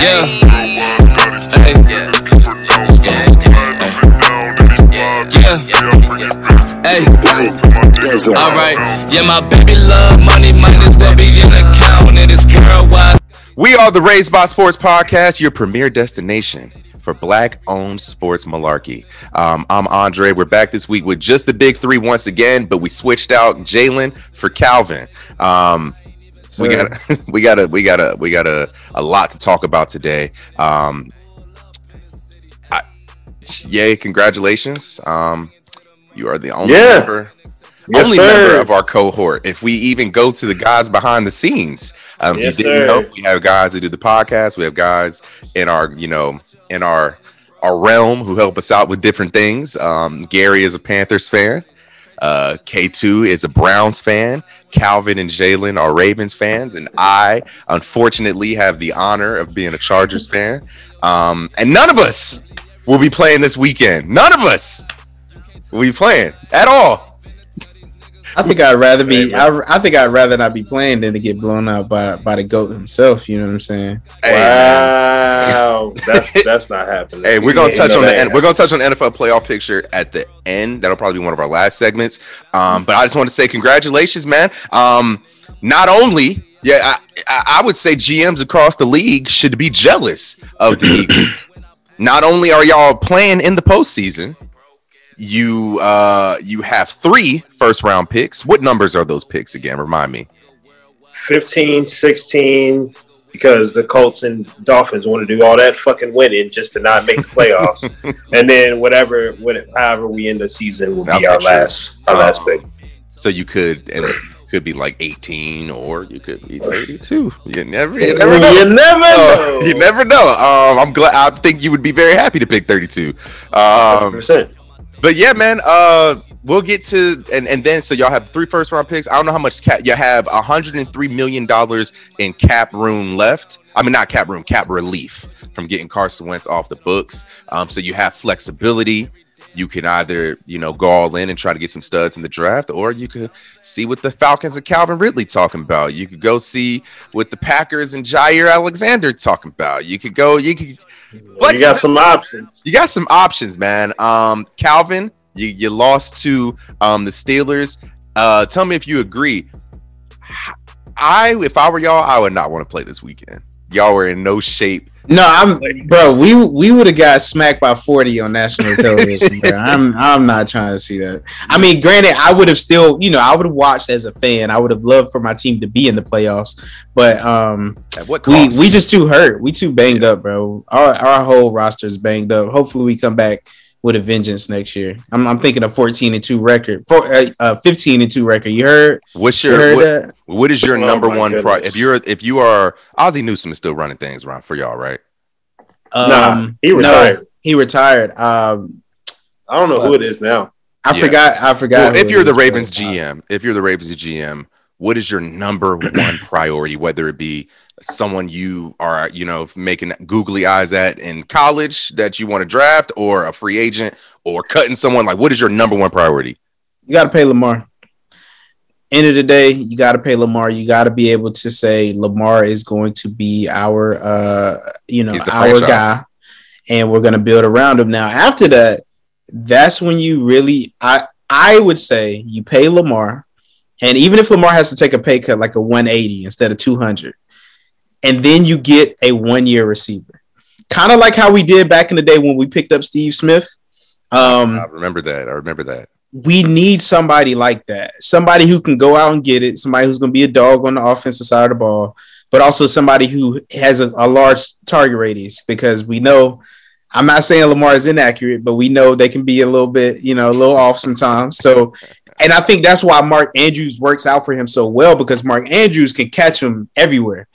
Yeah. Hey. Yeah. Hey. All right. Yeah, my baby love money minus the begin account and it's girl wise. We are the Raised by Sports Podcast, your premier destination for black owned sports malarkey. Um, I'm Andre. We're back this week with just the big three once again, but we switched out Jalen for Calvin. Um, we got we got a we got a we got a, a lot to talk about today. Um, I, yay! Congratulations. Um, you are the only Yeah. member. Yes, only sir. member of our cohort. If we even go to the guys behind the scenes, um, if you didn't sir. know, we have guys who do the podcast. We have guys in our, you know, in our our realm who help us out with different things. Um, Gary is a Panthers fan. Uh, K2 is a Browns fan. Calvin and Jalen are Ravens fans, and I unfortunately have the honor of being a Chargers fan. Um, and none of us will be playing this weekend. None of us will be playing at all. I think I'd rather be. I, I think I'd rather not be playing than to get blown out by by the goat himself. You know what I'm saying? Hey. Wow, that's that's not happening. Hey, we're gonna You touch on the that. N- we're gonna touch on the NFL playoff picture at the end. That'll probably be one of our last segments. Um, but I just want to say congratulations, man. Um, not only, yeah, I, I, I would say GMs across the league should be jealous of the Eagles. Not only are y'all playing in the postseason, you uh you have three first round picks. What numbers are those picks again? Remind me. 15, 16, because the Colts and Dolphins want to do all that fucking winning just to not make the playoffs, and then whatever, what, however we end the season will be Okay, our last, our last Um, pick. So you could and it could be like 18 or you could be 32. You never you never know. You never know. you never know. Um, I'm glad. I think you would be very happy to pick 32. Um, 100%. But yeah, man. Uh, we'll get to and and then so y'all have three first round picks. I don't know how much cap you have. 103 million dollars in cap room left. I mean, not cap room, cap relief from getting Carson Wentz off the books. Um, so you have flexibility. You can either you know go all in and try to get some studs in the draft, or you could see what the Falcons and Calvin Ridley talking about. You could go see what the Packers and Jaire Alexander talking about. You could go. You could. You got some options. You got some options, man. Um, Calvin, you, you lost to um the Steelers. Uh, tell me if you agree. I, if I were y'all, I would not want to play this weekend. Y'all were in no shape. No, I'm, bro. We we would have got smacked by 40 on national television. bro. I'm I'm not trying to see that. I mean, granted, I would have still, you know, I would have watched as a fan. I would have loved for my team to be in the playoffs, but um, At what we we just too hurt. We too banged up, bro. Our our whole roster is banged up. Hopefully, we come back with a vengeance next year. I'm, I'm thinking a 14 and two record, for uh, uh, 15 and two record. You heard? What's You your heard what, that? what is your Oh number one pri- if you're if you are Ozzie Newsome is still running things around for y'all, right? nah, Um, he no, retired. he retired. Um, I don't know who it is now. I Yeah. forgot. I forgot. Well, if you're the Ravens GM, if you're the Ravens GM, what is your number one priority? Whether it be someone you are, you know, making googly eyes at in college that you want to draft, or a free agent, or cutting someone. Like, what is your number one priority? you got to pay Lamar. End of the day, you got to pay Lamar. You got to be able to say Lamar is going to be our, uh, you know, our franchise. guy, and we're going to build around him. Now, after that, that's when you really, I, I would say, you pay Lamar, and even if Lamar has to take a pay cut, like a 180 instead of 200, and then you get a one-year receiver, kind of like how we did back in the day when we picked up Steve Smith. Um, I remember that. I remember that. we need somebody like that. Somebody who can go out and get it. Somebody who's going to be a dog on the offensive side of the ball, but also somebody who has a, a large target radius because we know. I'm not saying Lamar is inaccurate, but we know they can be a little bit, you know, a little off sometimes. So, and I think that's why Mark Andrews works out for him so well because Mark Andrews can catch him everywhere.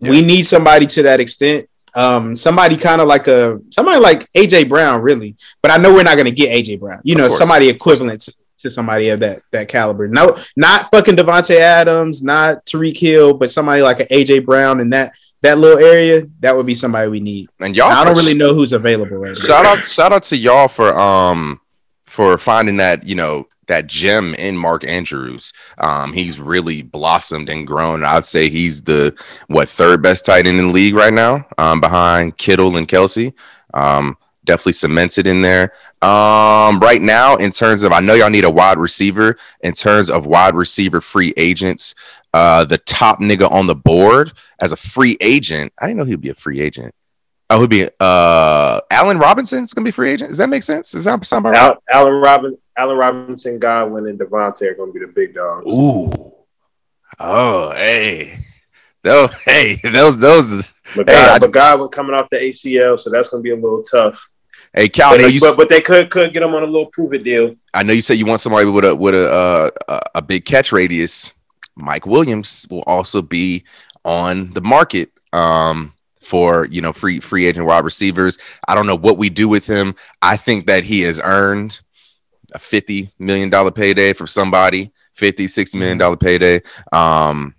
We need somebody to that extent. Um, somebody kind of like a somebody like AJ Brown, really. But I know we're not going to get AJ Brown. You Of know, course. somebody equivalent to, to somebody of that that caliber. No, not fucking Davante Adams, not Tyreek Hill, but somebody like an AJ Brown in that that little area. That would be somebody we need. And y'all, I don't really know who's available right now. shout out shout out to y'all for um for finding that you know that gem in Mark Andrews. Um, he's really blossomed and grown. I'd say he's the what third best tight end in the league right now, um, behind Kittle and Kelsey. Um, definitely cemented in there. Um, right now, in terms of, I know y'all need a wide receiver. In terms of wide receiver free agents, uh, the top nigga on the board as a free agent. I didn't know he'd be a free agent. Oh, he'd be uh Allen Robinson's gonna be free agent. Does that make sense? Is that something? Al- Allen Robinson, Allen Robinson, Godwin, and Davante are gonna be the big dogs. Ooh. Oh, hey. Those, hey, those, those. But, hey, God, I- but Godwin coming off the ACL, so that's gonna be a little tough. hey, Cal. But, they, but, but they could could get him on a little prove it deal. I know you said you want somebody with a with a uh, a- a big catch radius. Mike Williams will also be on the market um, for you know free free agent wide receivers. I don't know what we do with him. I think that he has earned a 50 million dollar payday from somebody 50 60 million dollar payday um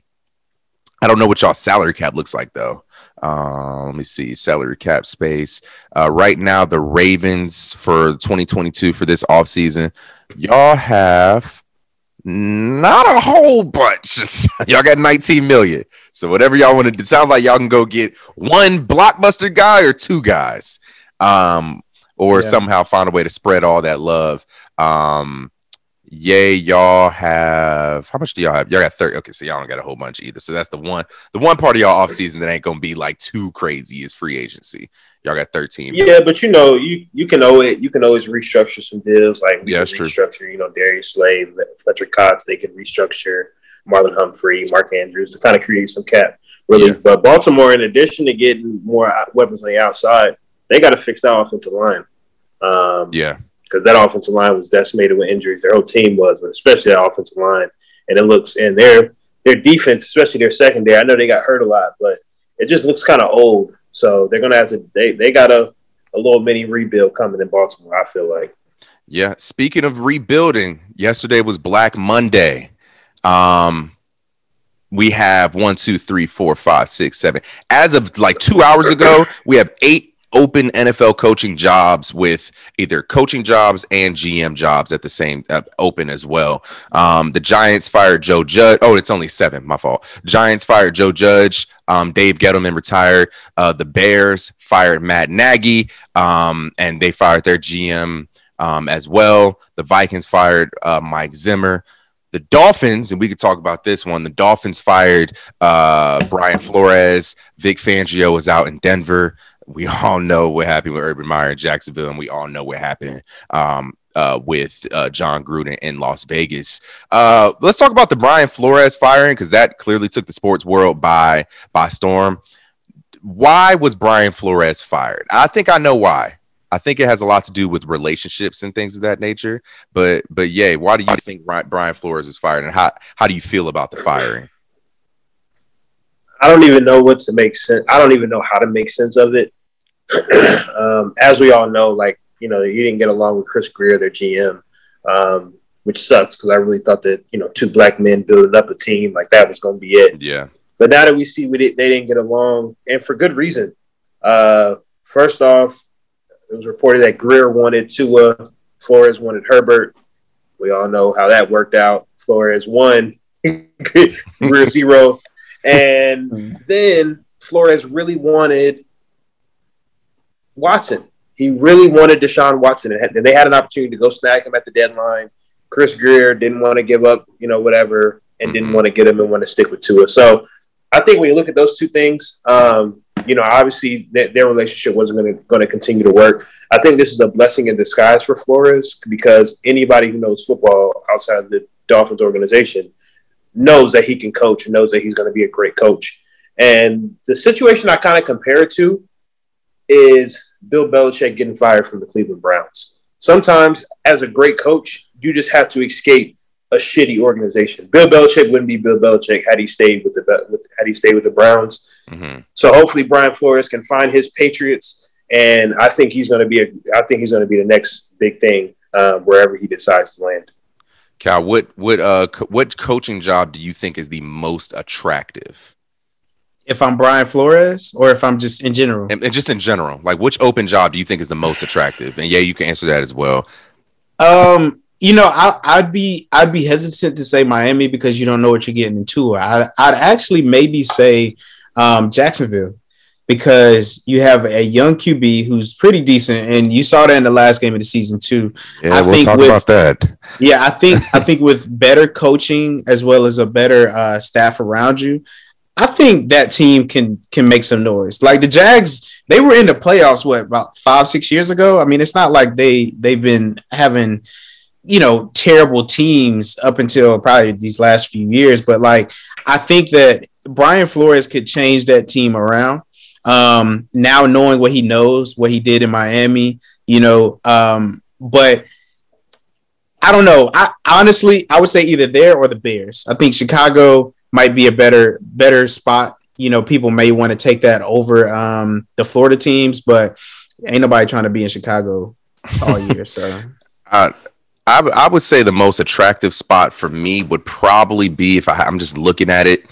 i don't know what y'all salary cap looks like though uh, let me see salary cap space uh, right now the ravens for 2022 for this offseason y'all have not a whole bunch. Y'all got 19 million. So whatever y'all want to do sounds like y'all can go get one blockbuster guy or two guys um or Yeah. somehow find a way to spread all that love. Um yay y'all have how much do y'all have? Y'all got 30 okay so y'all don't got a whole bunch either. So that's the one the one part of y'all off season that ain't gonna be like too crazy is free agency y'all got 13 Yeah, but you know, you you can always you can always restructure some deals. Like we Yeah, can that's true. restructure, you know, Darius Slay, Fletcher Cox. They can restructure Marlon Humphrey, Mark Andrews to kind of create some cap. Really, Yeah. but Baltimore, in addition to getting more weapons on the outside, they got to fix that offensive line. Um, yeah because that offensive line was decimated with injuries. Their whole team was, but especially that offensive line. And it looks and their their defense, especially their secondary. I know they got hurt a lot, but it just looks kind of old. So they're gonna have to they they got a a little mini rebuild coming in Baltimore. I feel like. Yeah. Speaking of rebuilding, yesterday was Black Monday. Um, we have one, two, three, four, five, six, seven. As of like two hours ago, we have eight open NFL coaching jobs with either coaching jobs and GM jobs at the same uh, open as well. Um, the Giants fired Joe Judge. Oh, it's only seven. My fault. Giants fired Joe Judge. Um, Dave Gettleman retired. Uh, the Bears fired Matt Nagy, um, and they fired their GM um, as well. The Vikings fired uh, Mike Zimmer. The Dolphins, and we could talk about this one. The Dolphins fired uh, Brian Flores. Vic Fangio was out in Denver. We all know what happened with Urban Meyer in Jacksonville, and we all know what happened um, uh, with uh, Jon Gruden in Las Vegas. Uh, let's talk about the Brian Flores firing because that clearly took the sports world by by storm. Why was Brian Flores fired? I think I know why. I think it has a lot to do with relationships and things of that nature. But but yeah, why do you think Brian Flores was fired, and how how do you feel about the firing? I don't even know what to make sense. I don't even know how to make sense of it. um, as we all know, like you know, he didn't get along with Chris Grier, their GM, um, which sucks because I really thought that you know two black men building up a team like that was going to be it. Yeah, But now that we see we did, they didn't get along, and for good reason. Uh, first off, it was reported that Grier wanted Tua, Flores wanted Herbert. We all know how that worked out. Flores won, Grier zero, and then Flores really wanted Watson. He really wanted Deshaun Watson, and they had an opportunity to go snag him at the deadline. Chris Grier didn't want to give up, you know, whatever, and didn't Mhm. want to get him and want to stick with Tua. So I think when you look at those two things, um, you know, obviously th- their relationship wasn't going to going to continue to work. I think this is a blessing in disguise for Flores because anybody who knows football outside of the Dolphins organization knows that he can coach and knows that he's going to be a great coach. And the situation I kind of compare it to is Bill Belichick getting fired from the Cleveland Browns. Sometimes, as a great coach, you just have to escape a shitty organization. Bill Belichick wouldn't be Bill Belichick had he stayed with the with, had he stayed with the Browns. Mhm. So hopefully Brian Flores can find his Patriots, and I think he's going to be a I think he's going to be the next big thing uh, wherever he decides to land. Cal, what what uh co- what coaching job do you think is the most attractive, If I'm Brian Flores or if I'm just in general. and, and just in general, like which open job do you think is the most attractive? And yeah, you can answer that as well. Um, you know, I, I'd be I'd be hesitant to say Miami because you don't know what you're getting into. I, I'd actually maybe say um, Jacksonville because you have a young QB who's pretty decent, and you saw that in the last game of the season too. Yeah, I we'll talk with, about that. Yeah, I think I think with better coaching as well as a better uh, staff around you, I think that team can can make some noise. Like the Jags, they were in the playoffs what about five six years ago. I mean, it's not like they they've been having you know terrible teams up until probably these last few years, but like I think that Brian Flores could change that team around um, now knowing what he knows, what he did in Miami, you know, um, but I don't know. I honestly, I would say either there or the Bears. I think Chicago might be a better better spot. You know, people may want to take that over um, the Florida teams, but ain't nobody trying to be in Chicago all year. So, uh, I, I would say the most attractive spot for me would probably be if I, I'm just looking at it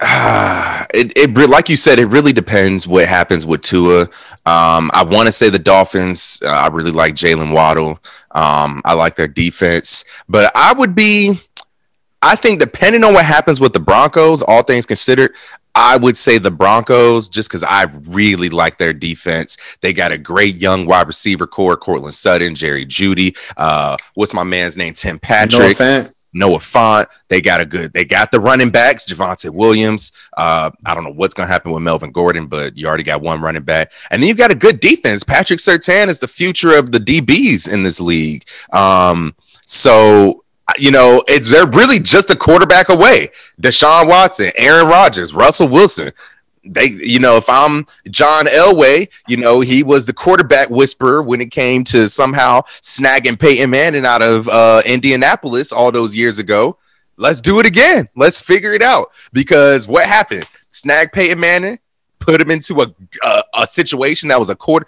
uh, it, it like you said, it really depends what happens with Tua. Um, I want to say the Dolphins. Uh, I really like Jaylen Waddle. Um, I like their defense, but I would be. I think depending on what happens with the Broncos, all things considered, I would say the Broncos just because I really like their defense. They got a great young wide receiver core: Courtland Sutton, Jerry Jeudy. Uh, what's my man's name? Tim Patrick. No Noah Fant. They got a good. They got the running backs, Javonte Williams. Uh, I don't know what's going to happen with Melvin Gordon, but you already got one running back, and then you've got a good defense. Patrick Surtain is the future of the DBs in this league. Um, so you know, it's they're really just a quarterback away. Deshaun Watson, Aaron Rodgers, Russell Wilson they, you know, if I'm John Elway, you know, he was the quarterback whisperer when it came to somehow snagging Peyton Manning out of uh, Indianapolis all those years ago. Let's do it again. Let's figure it out. Because what happened? Snag Peyton Manning, put him into a, a, a situation that was a quarter.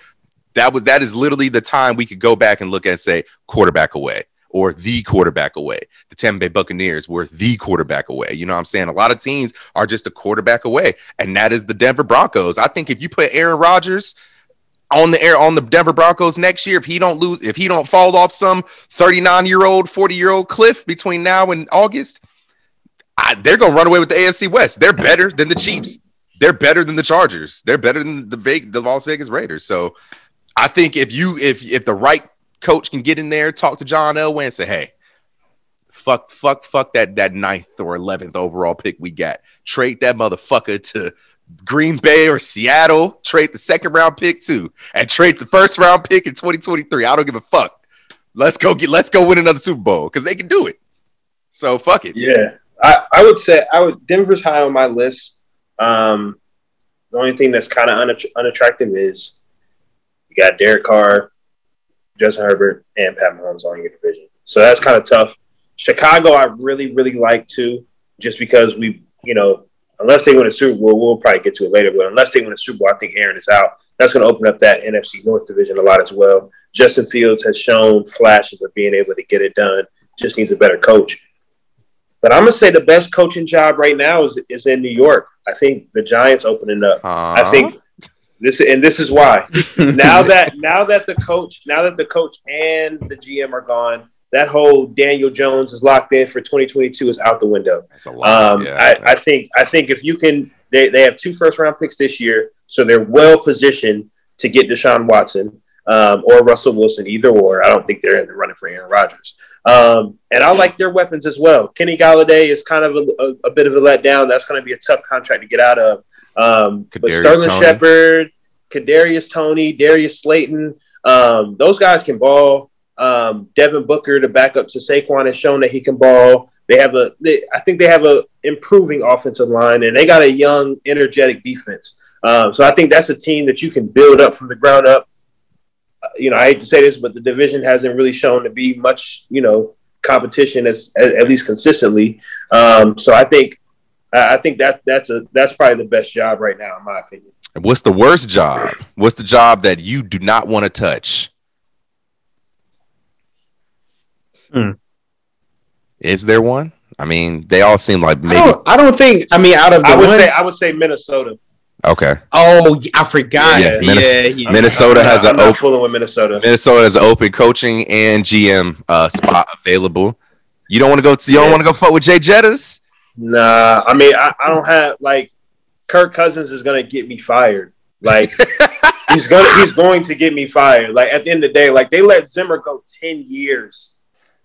That was that is literally the time we could go back and look at say quarterback away or the quarterback away. The Tampa Bay Buccaneers were the quarterback away. You know what I'm saying? A lot of teams are just a quarterback away, and that is the Denver Broncos. I think if you put Aaron Rodgers on the air on the Denver Broncos next year, if he don't lose, if he don't fall off some 39 year old, 40 year old cliff between now and August, I, they're gonna run away with the AFC West. They're better than the Chiefs. They're better than the Chargers. They're better than the Vegas, the Las Vegas Raiders. So I think if you if if the right coach can get in there, talk to John Elway, and say, "Hey, fuck, fuck, fuck that that ninth or eleventh overall pick we got. Trade that motherfucker to Green Bay or Seattle. Trade the second round pick too, and trade the first round pick in 2023. I don't give a fuck. Let's go get. Let's go win another Super Bowl because they can do it. So fuck it. Yeah, I, I would say I would. Denver's high on my list. Um, the only thing that's kind of unattractive is you got Derek Carr, Justin Herbert, and Pat Mahomes on your division. So that's kind of tough. Chicago, I really, really like too, just because we, you know, unless they win a Super Bowl, we'll probably get to it later, but unless they win a Super Bowl, I think Aaron is out. That's going to open up that NFC North division a lot as well. Justin Fields has shown flashes of being able to get it done, just needs a better coach. But I'm gonna say the best coaching job right now is is in New York. I think the Giants opening up. Uh-huh. I think this and this is why. now that now that the coach now that the coach and the GM are gone, that whole Daniel Jones is locked in for 2022 is out the window. That's a lot. Um, yeah, I, I, think I think if you can, they, they have two first round picks this year, so they're well positioned to get Deshaun Watson um, or Russell Wilson, either or. I don't think they're in the running for Aaron Rodgers. Um, and I like their weapons as well. Kenny Golladay is kind of a, a, a bit of a letdown. That's going to be a tough contract to get out of. Um, but Sterling Shepard, Kadarius Toney, Darius Slayton, um, those guys can ball. Um, Devin Booker, the backup to Saquon, has shown that he can ball. They have a, they, I think they have a improving offensive line, and they got a young, energetic defense. Um, so I think that's a team that you can build up from the ground up. Uh, you know, I hate to say this, but the division hasn't really shown to be much, you know, competition as, as at least consistently. Um, so I think I think that that's a that's probably the best job right now, in my opinion. What's the worst job? What's the job that you do not want to touch? Hmm. Is there one? I mean, they all seem like maybe. I don't, I don't think. I mean, out of the I would ones, say I would say Minnesota. Okay. Oh, I forgot. Yeah, Yeah, Minnes- yeah, yeah. Minnesota I'm has an open fooling with Minnesota. Minnesota has an open coaching and GM uh, spot available. You don't want to go to you don't want to go fuck with Jay Jettas? Nah, I mean, I, I don't have like Kirk Cousins is gonna get me fired. Like he's gonna he's going to get me fired. Like at the end of the day, like they let Zimmer go ten years,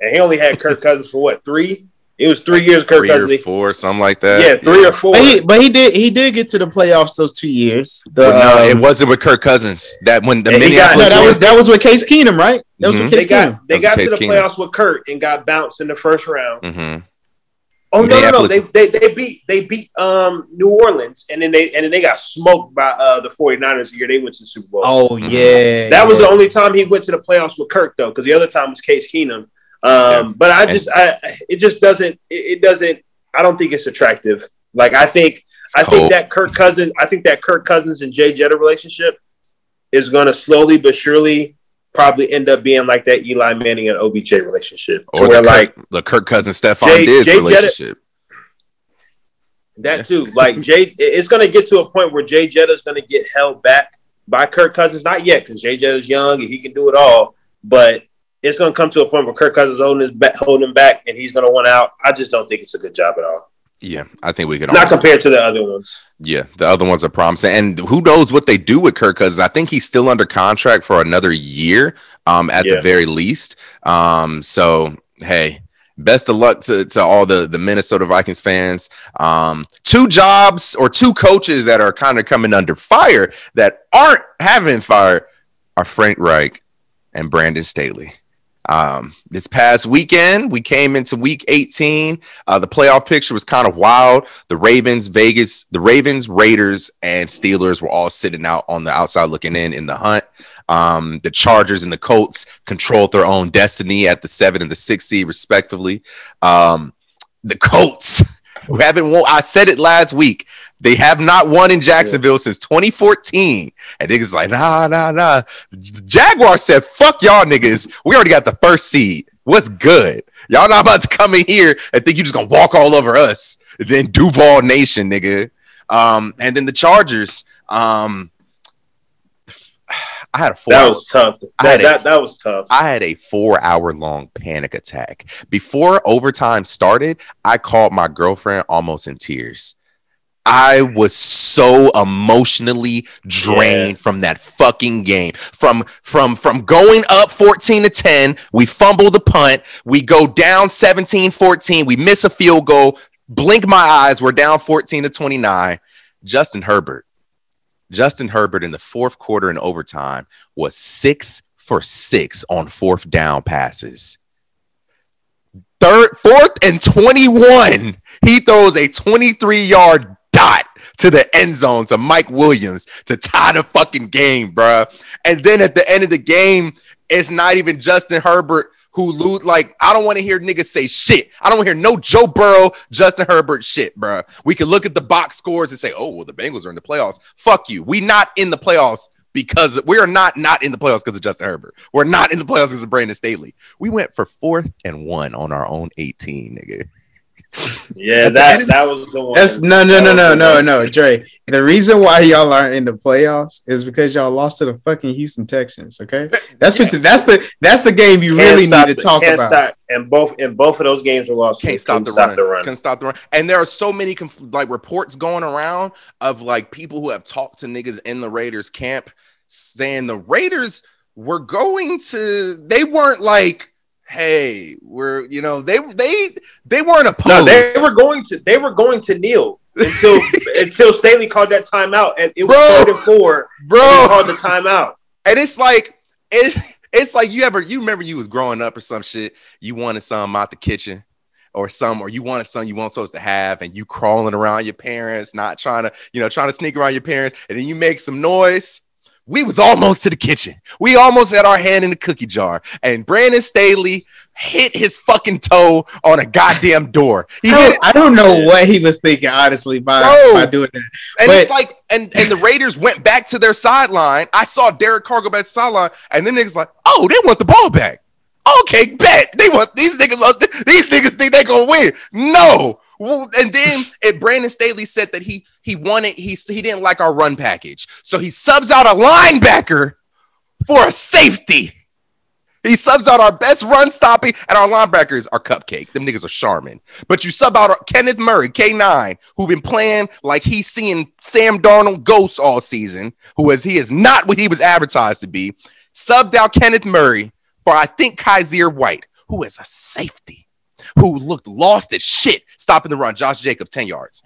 and he only had Kirk Cousins for what three? It was three years. Kirk Three or Cousins. four, something like that. yeah, three or four. But he, but he did he did get to the playoffs those two years. The, no, um, it wasn't with Kirk Cousins. That when the And he got- no, that was Lynx- that was with Case Keenum, right? That was Mhm. with they Case Keenum. got they got to the Keenum. playoffs with Kurt and got bounced in the first round. Mhm. Oh no, no, no! They, they they beat they beat um New Orleans and then they and then they got smoked by uh the 49ers the year they went to the Super Bowl. Oh Mhm. yeah, That was yeah. the only time he went to the playoffs with Kirk, though, because the other time was Case Keenum. Um, But I just, I, it just doesn't, it, it doesn't. I don't think it's attractive. Like I think, I cold. think that Kirk Cousins, I think that Kirk Cousins and Jay Jetta relationship is going to slowly but surely probably end up being like that Eli Manning and OBJ relationship, Or where like the Kirk Cousins Stefon Jay- Diggs Jay Jetta- relationship. that too. Like Jay, it's going to get to a point where Jay Jetta is going to get held back by Kirk Cousins. Not yet, because Jay Jetta's young and he can do it all. But it's going to come to a point where Kirk Cousins is holding his back, holding him back, and he's going to want out. I just don't think it's a good job at all. Yeah, I think we can. Not compared to the other ones. Yeah, the other ones are promising, and who knows what they do with Kirk Cousins? I think he's still under contract for another year, um, at the very least. Um, so hey, best of luck to to all the the Minnesota Vikings fans. Um, two jobs or two coaches that are kind of coming under fire that aren't having fire are Frank Reich and Brandon Staley. Um, this past weekend, we came into week 18. Uh, the playoff picture was kind of wild. The Ravens, Vegas, the Ravens, Raiders, and Steelers were all sitting out on the outside looking in in the hunt. Um, the Chargers and the Colts controlled their own destiny at the seven and the six seed, respectively. Um, the Colts, who haven't won, I said it last week, they have not won in Jacksonville since 2014. And niggas like, nah, nah, nah. Jaguar said, fuck y'all niggas. We already got the first seed. What's good? Y'all not about to come in here and think you just gonna walk all over us. And then Duval Nation, nigga. Um, and then the Chargers. Um, I had a four. That was tough. I That, a- that, that was tough. I had a four hour long panic attack. Before overtime started, I called my girlfriend almost in tears. I was so emotionally drained Yeah. from that fucking game. From from from going up 14 to 10, we fumble the punt, we go down 17-14, we miss a field goal, blink my eyes, we're down 14 to 29. Justin Herbert. Justin Herbert in the fourth quarter and overtime was 6 for 6 on fourth down passes. Third, fourth and 21. He throws a 23 yard dot to the end zone to Mike Williams to tie the fucking game, bruh. And then at the end of the game, it's not even Justin Herbert who lose. Like, I don't want to hear niggas say shit. I don't want to hear no Joe Burrow, Justin Herbert shit, bruh. We can look at the box scores and say, oh, well, the Bengals are in the playoffs. Fuck you. We not in the playoffs because we are not not in the playoffs because of Justin Herbert. We're not in the playoffs because of Brandon Staley. We went for fourth and one on our own 18, nigga. Yeah, that that was the one. That's no, no, no, no, no, no, Dre. The reason why y'all aren't in the playoffs is because y'all lost to the fucking Houston Texans. Okay, that's what. that's the that's the game you Can't really need to the- talk about. Stop. And both and both of those games were lost. Can't stop, the, run. Can't stop the run. And there are so many conf- like reports going around of like people who have talked to niggas in the Raiders camp saying the Raiders were going to. They weren't like, hey, we're you know they they they weren't opposed. No, they were going to they were going to kneel until until Staley called that timeout, and it was Bro. third and four. bro. and called the timeout. And it's like it, it's like you ever you remember you was growing up or some shit. You wanted something out the kitchen or some or you wanted something you weren't supposed to have, and you crawling around your parents, not trying to you know trying to sneak around your parents, and then you make some noise. We was almost to the kitchen. We almost had our hand in the cookie jar, and Brandon Staley hit his fucking toe on a goddamn door. He I don't, I don't know what he was thinking, honestly, by, by doing that. And But- it's like, and and the Raiders went back to their sideline. I saw Derek Carr go back to sideline, and then niggas like, oh, they want the ball back. Okay, bet they want these niggas. These niggas think they gonna win. No, Well, and then it, Brandon Staley said that he he wanted he he didn't like our run package, so he subs out a linebacker for a safety. He subs out our best run stopping, and our linebackers are cupcake. Them niggas are Charmin. But you sub out Kenneth Murray, K9, who been playing like he's seeing Sam Darnold ghosts all season, who is he is not what he was advertised to be. Subbed out Kenneth Murray for I think Kyzir White, who is a safety, who looked lost as shit stopping the run. Josh Jacobs, 10 yards.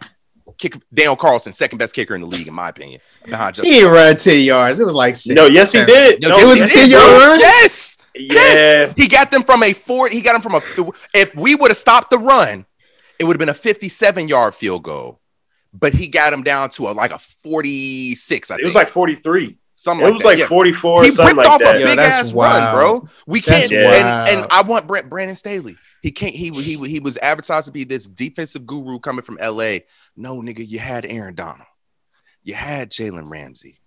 Kick Daniel Carlson, second best kicker in the league, in my opinion. Behind He didn't run 10 yards. It was like six, No, yes, he did. No, No, It was a 10 yard run? Yes. Yeah. Yes. He got them from a four. He got them from a. If we would have stopped the run, it would have been a 57 yard field goal. But he got him down to a like a 46. I It think was like 43. something It like was that. like Yeah. 44 He something ripped like off that. a big that's ass run, bro. We That's can't. And, and I want Brent, Brandon Staley. He can't. He he he was advertised to be this defensive guru coming from L.A. No, nigga, you had Aaron Donald. You had Jalen Ramsey.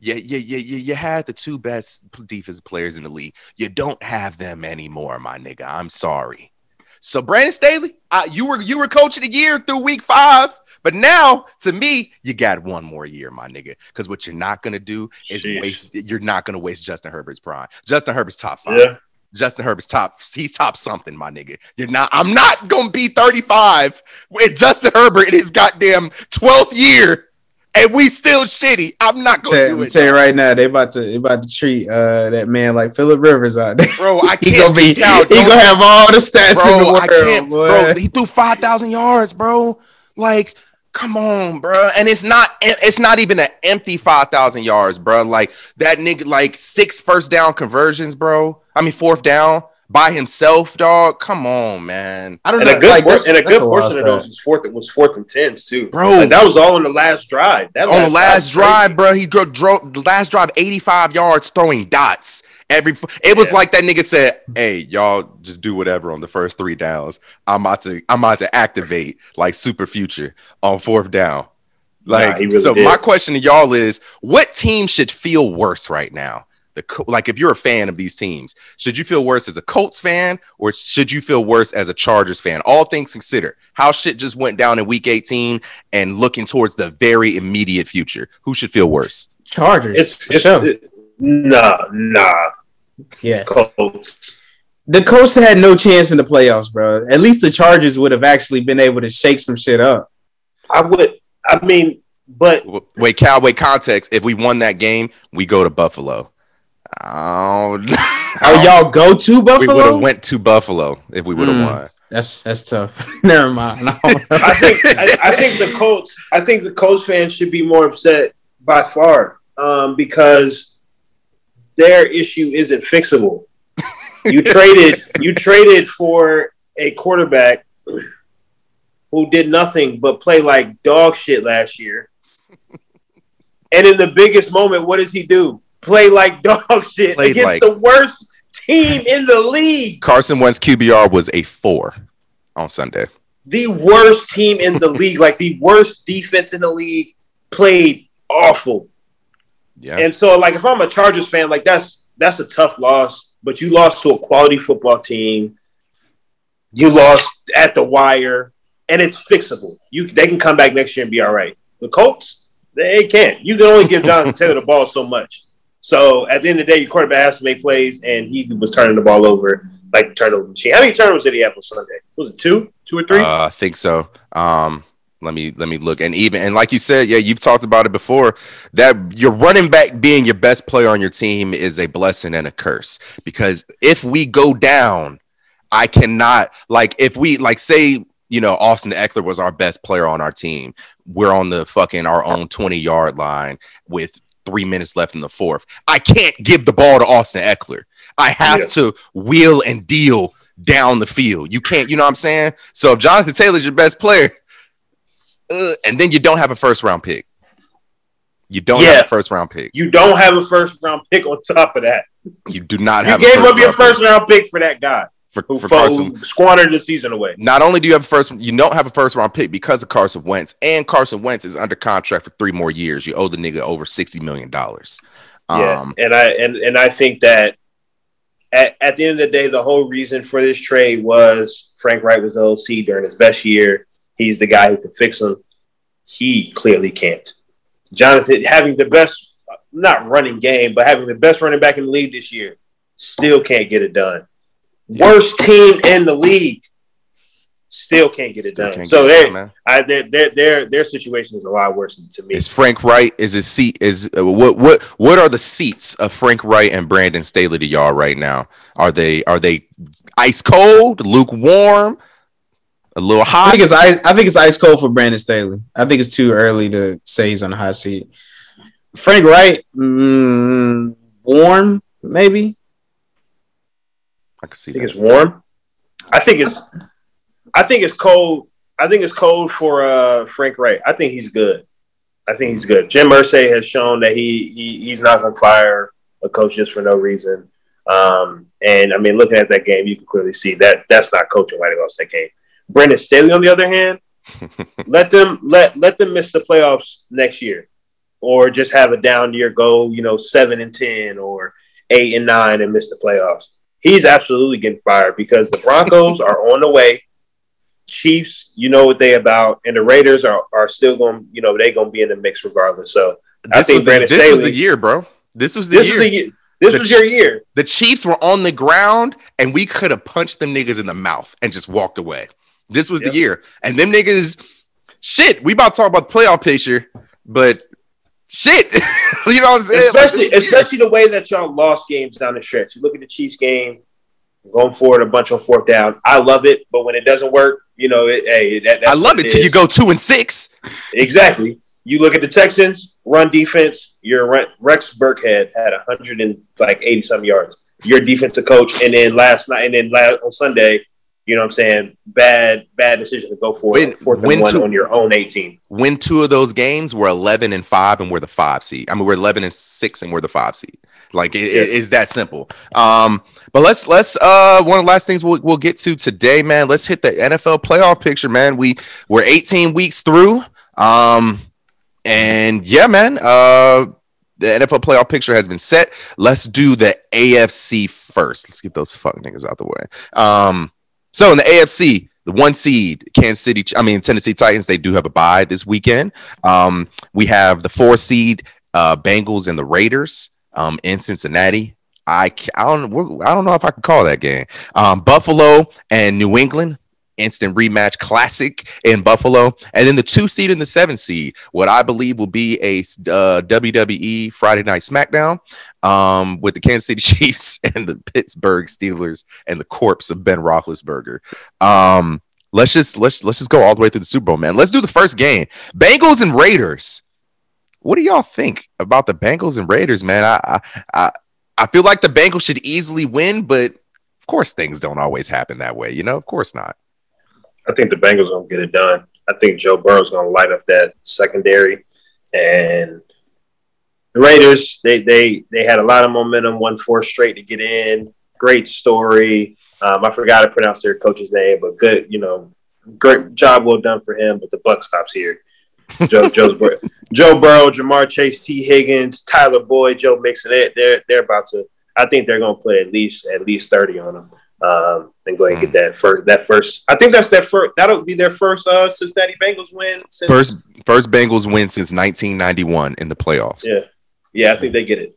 Yeah, yeah, yeah, yeah. You had the two best defensive players in the league. You don't have them anymore, my nigga. I'm sorry. So Brandon Staley, uh, you were you were coach of the year through week five, but now to me, you got one more year, my nigga. Because what you're not gonna do is waste. You're not gonna waste Justin Herbert's prime. Justin Herbert's top five. Yeah. Justin Herbert's top. He's top something, my nigga. You're not. I'm not gonna be 35 with Justin Herbert in his goddamn 12th year, and we still shitty. I'm not gonna Tell, do it, tell you right now, they about to they about to treat uh that man like Philip Rivers out there. bro. I can't gonna be Cal, he gonna have all the stats in the world, I can't, boy. bro. He threw 5,000 yards, bro. Like, come on, bro. And it's not. It's not even an empty 5,000 yards, bro. Like that nigga, like six first down conversions, bro. I mean, fourth down by himself, dog. Come on, man. I don't And know. a good, like, por- and a good wild portion of those was fourth. It was fourth and tens too, Bro. Like, that was all on the last drive. That on the last drive drive, bro. He drove, drove the last drive 85 yards throwing dots. Every it was Yeah. like that nigga said, "Hey, y'all just do whatever on the first three downs. I'm about to I'm about to activate like super future on fourth down." Like he really so did. my question to y'all is what team should feel worse right now? The like if you're a fan of these teams, should you feel worse as a Colts fan or should you feel worse as a Chargers fan? All things considered, how shit just went down in week 18 and looking towards the very immediate future. Who should feel worse? Chargers. It's, for it's sure. it- nah, nah. Yes. Colts. The Colts had no chance in the playoffs, bro. At least the Chargers would have actually been able to shake some shit up. I would. I mean, but W- Wait, Cal, wait, context. If we won that game, we go to Buffalo. Oh, Oh, y'all go to Buffalo? we would have went to Buffalo if we would have Mm. won. That's that's tough. Never mind. I think I, I think the Colts. I think the Colts fans should be more upset by far um, because their issue isn't fixable. You traded you traded for a quarterback who did nothing but play like dog shit last year. And in the biggest moment, what does he do? Play like dog shit Played against like- the worst team in the league. Carson Wentz QBR was a four on Sunday. the worst team in the league, like the worst defense in the league, played awful. Yeah. And so, like, if I'm a Chargers fan, like that's that's a tough loss. But you lost to a quality football team. You lost at the wire, and it's fixable. You they can come back next year and be all right. The Colts, they can't. You can only give Jonathan Taylor the ball so much. So at the end of the day, your quarterback has to make plays, and he was turning the ball over like turnover machine. How many turnovers did he have on Sunday? Was it two, two or three? Uh, I think so. Um, let me let me look. And even and like you said, yeah, you've talked about it before. That your running back being your best player on your team is a blessing and a curse. Because if we go down, I cannot like if we like say you know Austin Ekeler was our best player on our team. We're on the fucking our own twenty yard line with three minutes left in the fourth. I can't give the ball to Austin Ekeler. I have Yeah. to wheel and deal down the field. You can't, you know what I'm saying? So if Jonathan Taylor's your best player, uh, and then you don't have a first round pick. You don't Yeah. have a first round pick. You don't have a first round pick on top of that. You do not You have gave a up your first pick round pick for that guy for, who, for Carson. who squandered the season away. Not only do you have a first, you don't have a first round pick because of Carson Wentz, and Carson Wentz is under contract for three more years. You owe the nigga over sixty million dollars. Yeah, Um, and I and and I think that at, at the end of the day, the whole reason for this trade was Frank Reich was the OC during his best year. He's the guy who can fix them. He clearly can't. Jonathan having the best, not running game, but having the best running back in the league this year, still can't get it done. Worst team in the league, still can't get it Still done. So they, done. I, their, their their their situation is a lot worse than to me. Is Frank Reich? Is his seat? Is uh, what? What? What are the seats of Frank Reich and Brandon Staley to y'all right now? Are they? Are they ice cold, lukewarm, a little I think it's ice. I think it's ice cold for Brandon Staley. I think it's too early to say he's on the hot seat. Frank Reich, mm, warm maybe. I can see I think that. it's warm. I think it's I think it's cold. I think it's cold for uh, Frank Reich. I think he's good. I think he's good. Jim Irsay has shown that he, he he's not going to fire a coach just for no reason. Um, and I mean, looking at that game, you can clearly see that that's not coaching why they lost that game. Brandon Staley, on the other hand, let them let let them miss the playoffs next year, or just have a down year, go you know seven and ten or eight and nine and miss the playoffs. He's absolutely getting fired because the Broncos are on the way. Chiefs, you know what they about, and the Raiders are are still going. You know they going to be in the mix regardless. So I This think was the, Brandon this was the year, bro. This was the this year. is the this The was your year. the Chiefs were on the ground and we could have punched them niggas in the mouth and just walked away. This was Yep. the year. And them niggas, shit, we about to talk about the playoff picture, but shit, you know what I'm saying? Especially the especially the way that y'all lost games down the stretch. You look at the Chiefs game, going forward a bunch on fourth down. I love it, but when it doesn't work, you know, it, hey, that, I love what it till you go two and six. Exactly. You look at the Texans run defense. Your Rex Burkhead had a hundred and like eighty some yards. Your defensive coach, and then last night, and then last on Sunday, you know what I'm saying? Bad, bad decision to go for Win- it fourth and win one two- on your own 18. Win two of those games, we're 11 and five, and we're the five seed. I mean, we're 11 and six, and we're the five seed. Like it, Yeah. it- it's that simple. Um, but let's let's uh one of the last things we'll, we'll get to today, man. Let's hit the NFL playoff picture, man. We we're 18 weeks through. Um, and yeah, man. Uh, the NFL playoff picture has been set. Let's do the AFC first. Let's get those fuck niggas out the way. Um, so in the AFC, the one seed, Kansas City, I mean Tennessee Titans, they do have a bye this weekend. Um, we have the four seed uh, Bengals and the Raiders um, in Cincinnati. I I don't I don't know if I can call that game. Um, Buffalo and New England instant rematch classic in Buffalo, and then the two seed and the seven seed, what I believe will be a uh, WWE Friday Night SmackDown um, with the Kansas City Chiefs and the Pittsburgh Steelers and the corpse of Ben Roethlisberger. Um, let's just let's let's just go all the way through the Super Bowl, man. Let's do the first game, Bengals and Raiders. What do y'all think about the Bengals and Raiders, man? I I I, I feel like the Bengals should easily win, but of course things don't always happen that way, you know. Of course not. I think the Bengals are gonna get it done. I think Joe Burrow's gonna light up that secondary, and the Raiders they they they had a lot of momentum, won four straight to get in. Great story. Um, I forgot to pronounce their coach's name, but good, you know, great job, well done for him. But the buck stops here. Joe Joe's Bur- Joe Burrow, Ja'Marr Chase, Tee Higgins, Tyler Boyd, Joe Mixon. They're they're, they're about to. I think they're gonna play at least at least thirty on them. Um, and go ahead and get that first. That first, I think that's their first. That'll be their first uh, Cincinnati Bengals win. Since, First first Bengals win since 1991 in the playoffs. yeah, yeah, I think they get it.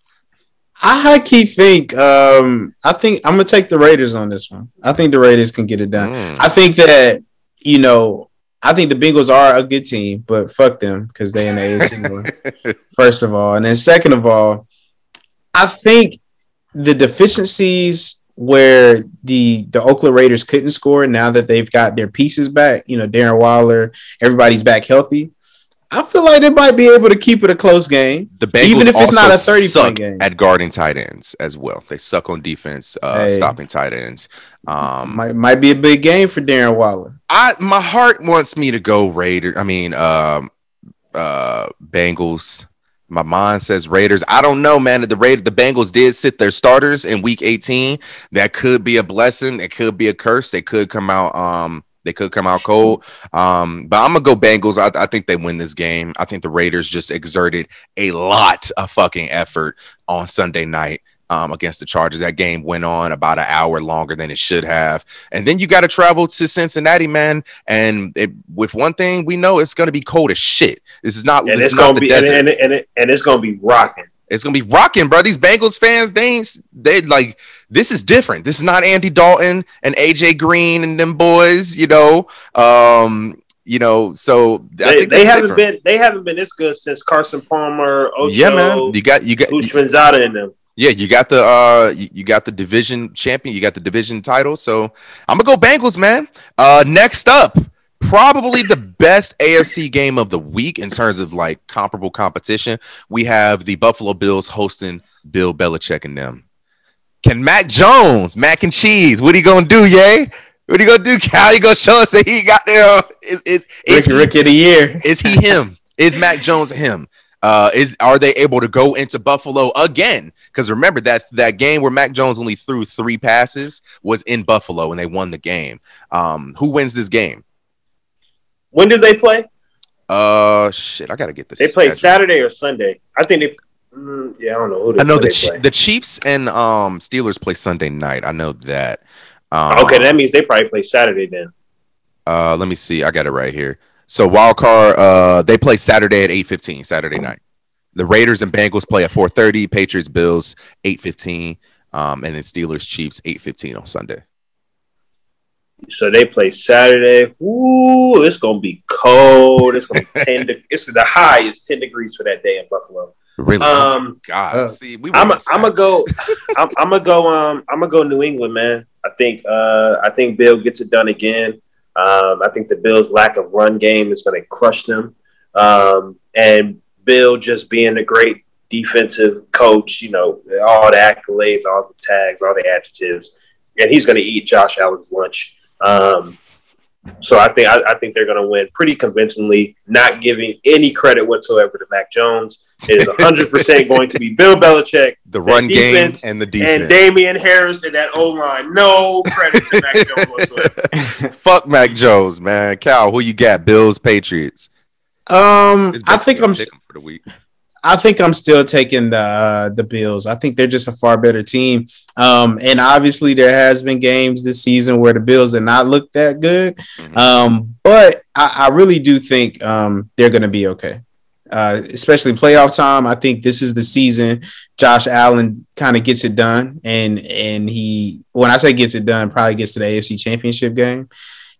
I high key think um I think I'm gonna take the Raiders on this one. I think the Raiders can get it done. Mm. I think that you know I think the Bengals are a good team, but fuck them because they in the AFC North. First of all, and then second of all, I think the deficiencies where the the Oakland Raiders couldn't score now that they've got their pieces back, you know, Darren Waller, everybody's back healthy. I feel like they might be able to keep it a close game. The Bengals Even if it's also not a 30 point suck game. at guarding tight ends as well. They suck on defense, uh, Hey. stopping tight ends. Um, Might might be a big game for Darren Waller. I my heart wants me to go Raiders. I mean, um, uh, Bengals. My mind says Raiders. I don't know, man. The Raiders, the Bengals did sit their starters in Week 18. That could be a blessing. It could be a curse. They could come out. Um, they could come out cold. Um, but I'm gonna go Bengals. I, I think they win this game. I think the Raiders just exerted a lot of fucking effort on Sunday night um, against the Chargers. That game went on about an hour longer than it should have. And then you got to travel to Cincinnati, man. And it, with one thing we know, it's going to be cold as shit. This is not. And this it's not gonna the be desert. and, and, and, it- and it's gonna be rocking. It's gonna be rocking, bro. These Bengals fans, they ain't they like this is different. This is not Andy Dalton and AJ Green and them boys, you know. Um, you know, so I They, think they haven't different. been they haven't been this good since Carson Palmer, Ocho, yeah, man. You got you got Houshmandzadeh in them. Yeah, you got the uh you, got the division champion, you got the division title. So I'm gonna go Bengals, man. Uh next up, probably the best AFC game of the week in terms of like comparable competition. We have the Buffalo Bills hosting Bill Belichick and them. Can Mac Jones, mac and cheese, what are he gonna do, yay? What are he gonna do, Cal? He gonna show us that he got there. Is is is Rookie, he, rookie of the year. is he him? is Mac Jones him? Uh, is are they able to go into Buffalo again? Because remember that that game where Mac Jones only threw three passes was in Buffalo and they won the game. Um, who wins this game? When do they play? Uh, shit, I gotta get this. They play schedule. Saturday or Sunday. I think they. Mm, yeah, I don't know. I know the Ch- the Chiefs and um Steelers play Sunday night. I know that. Um, okay, that means they probably play Saturday then. Uh, let me see. I got it right here. So wild card, uh, they play Saturday at eight fifteen, Saturday night. The Raiders and Bengals play at four thirty. Patriots, Bills, eight fifteen. Um, and then Steelers, Chiefs, eight fifteen on Sunday. So they play Saturday. Ooh, it's gonna be cold. It's gonna be ten. De- it's the high is ten degrees for that day in Buffalo. Really? Um, God, uh, see, we I'm went gonna go. I'm, I'm gonna go. Um, I'm gonna go New England, man. I think. Uh, I think Bill gets it done again. Um, I think the Bills' lack of run game is going to crush them. Um, and Bill just being a great defensive coach, you know, all the accolades, all the tags, all the adjectives, and he's going to eat Josh Allen's lunch. Um, so I think I, I think they're going to win pretty convincingly, not giving any credit whatsoever to Mac Jones. It is 100 percent going to be Bill Belichick the run game and the defense. and Damien Harris and that O line. No credit to Mac Jones whatsoever. Fuck Mac Jones, man. Cal, who you got? Bills, Patriots. Um, I think I'm. a pick 'em for the week. I think I'm still taking the uh, the Bills. I think they're just a far better team. Um, and obviously there has been games this season where the Bills did not look that good. Mhm. Um, but I, I really do think um, they're going to be okay. Uh, especially playoff time. I think this is the season Josh Allen kind of gets it done, and and he when I say gets it done, probably gets to the AFC Championship game,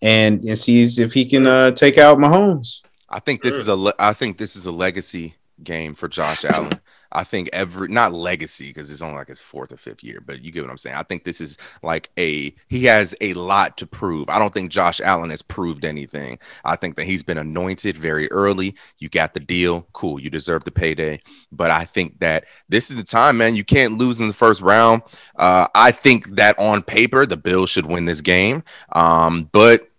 and and sees if he can uh, take out Mahomes. I think this is a le- I think this is a legacy game for Josh Allen. I think every not legacy because it's only like his fourth or fifth year, but you get what I'm saying. I think this is like a he has a lot to prove. I don't think Josh Allen has proved anything. I think that he's been anointed very early. You got the deal, cool. You deserve the payday, but I think that this is the time, man. You can't lose in the first round. Uh, I think that on paper the Bills should win this game, um, but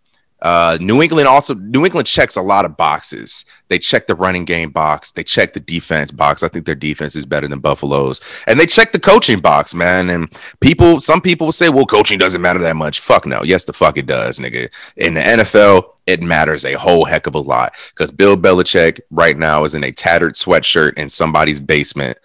uh, New England also New England checks a lot of boxes. They check the running game box. They check the defense box. I think their defense is better than Buffalo's, and they check the coaching box, man. And people, some people will say, "Well, coaching doesn't matter that much." Fuck no. Yes, the fuck it does, nigga. In the NFL, it matters a whole heck of a lot because Bill Belichick right now is in a tattered sweatshirt in somebody's basement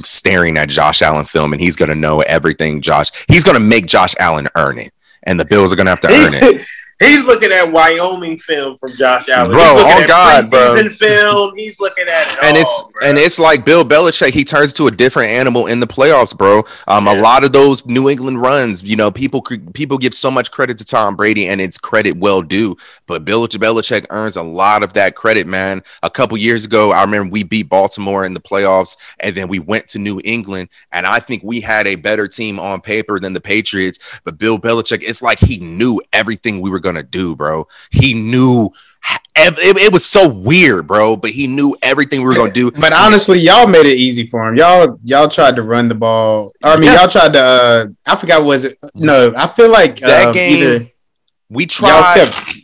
staring at Josh Allen film and he's going to know everything Josh he's going to make Josh Allen earn it and the Bills are going to have to earn it. He's looking at Wyoming film from Josh Allen. Bro, He's looking oh God, bro. film. He's looking at it and all, it's bro. and it's like Bill Belichick. He turns to a different animal in the playoffs, bro. Um, a lot of those New England runs, you know, people people give so much credit to Tom Brady, and it's credit well due. But Bill Belichick earns a lot of that credit, man. A couple years ago, I remember we beat Baltimore in the playoffs, and then we went to New England, and I think we had a better team on paper than the Patriots. But Bill Belichick, it's like he knew everything we were gonna do, bro. He knew. It, it was so weird, bro. But he knew everything we were gonna do. But honestly, y'all made it easy for him. Y'all y'all tried to run the ball. I mean, Yeah. y'all tried to. Uh, I forgot was it? No, I feel like That uh, game, Either, We tried. kept.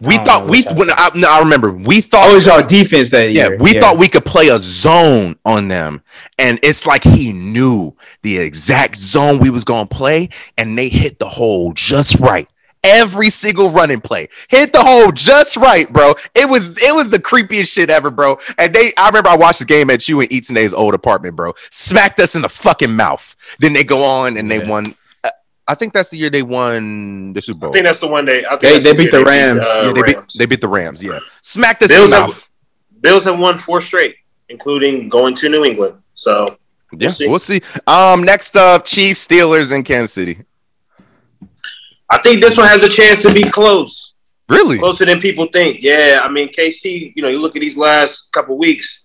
we thought we. When I, no, I remember. We thought. Oh, it was y'all defense that yeah, year. we thought we could play a zone on them, and it's like he knew the exact zone we was gonna play, and they hit the hole just right every single running play. Hit the hole just right, bro. It was it was the creepiest shit ever, bro. And they I remember I watched the game at you and Eaton's old apartment, bro. Smacked us in the fucking mouth. Then they go on and they Yeah. won. uh, I think that's the year they won the Super Bowl. I think that's the one they. I think They- they the beat year the Rams. uh, yeah, they beat they beat the Rams. Yeah, smacked us Bills in the have- mouth. Bills have won four straight, including going to New England. So Yeah, see. we'll see. Um, next up, Chiefs, Steelers, in Kansas City. I think this one has a chance to be close, Really? closer than people think. Yeah, I mean KC. You know, you look at these last couple weeks.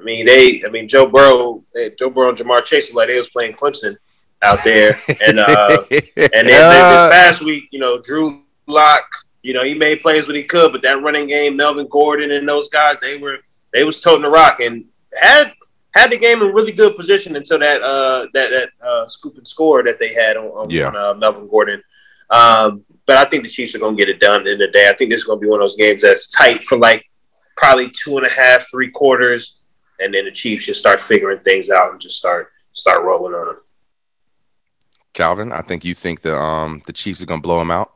I mean, they. I mean, Joe Burrow, they, Joe Burrow and Ja'Marr Chase, like they was playing Clemson out there, and uh, And then Uh, this past week, you know, Drew Lock, you know, he made plays when he could, but that running game, Melvin Gordon and those guys, they were they was toting the rock and had had the game in really good position until that uh that that uh scoop and score that they had on, on, Yeah. on uh, Melvin Gordon. Um, but I think the Chiefs are gonna get it done in the day. I think this is gonna be one of those games that's tight for like probably two and a half, three quarters, and then the Chiefs just start figuring things out and just start start rolling on them. Calvin, I think you think the um the Chiefs are gonna blow them out.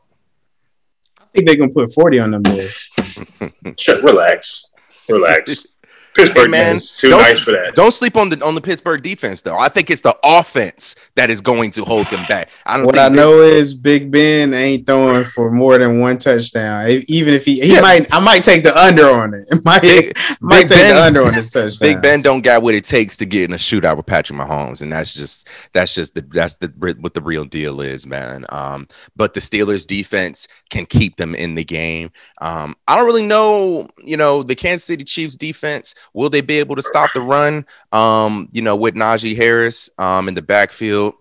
I think they're gonna put 40 on them boys. Shut, relax, relax. Pittsburgh Hey, man, is too don't- nice for that. Don't sleep on the on the Pittsburgh defense though. I think it's the offense that is going to hold them back. I don't What think I they- know is Big Ben ain't throwing for more than one touchdown. Even if he, he Yeah. might, I might take the under on it. Might, Big- might Big take Ben- the under on this touchdown. Big Ben don't got what it takes to get in a shootout with Patrick Mahomes, and that's just that's just the that's the what the real deal is, man. Um, but the Steelers defense can keep them in the game. Um, I don't really know, you know, the Kansas City Chiefs defense. Will they be able to stop the run? Um, you know, with Najee Harris um in the backfield,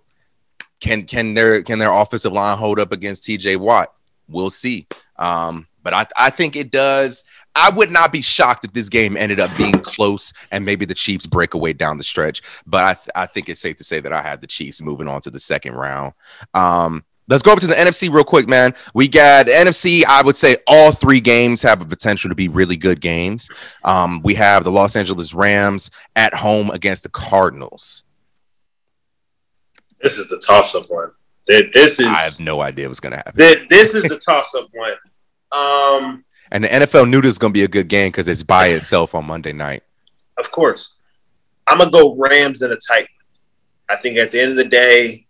can can their can their offensive line hold up against T.J. Watt? We'll see. Um, but I I think it does. I would not be shocked if this game ended up being close and maybe the Chiefs break away down the stretch. But I, th- I think it's safe to say that I have the Chiefs moving on to the second round. Um, let's go over to the NFC real quick, man. We got NFC. I would say all three games have a potential to be really good games. Um, we have the Los Angeles Rams at home against the Cardinals. This is the toss up one. This is I have no idea what's going to happen. th- this is the toss up one. Um, And the NFL knew this was going to be a good game because it's by itself on Monday night. of course, I'm gonna go Rams in a tight. I think at the end of the day,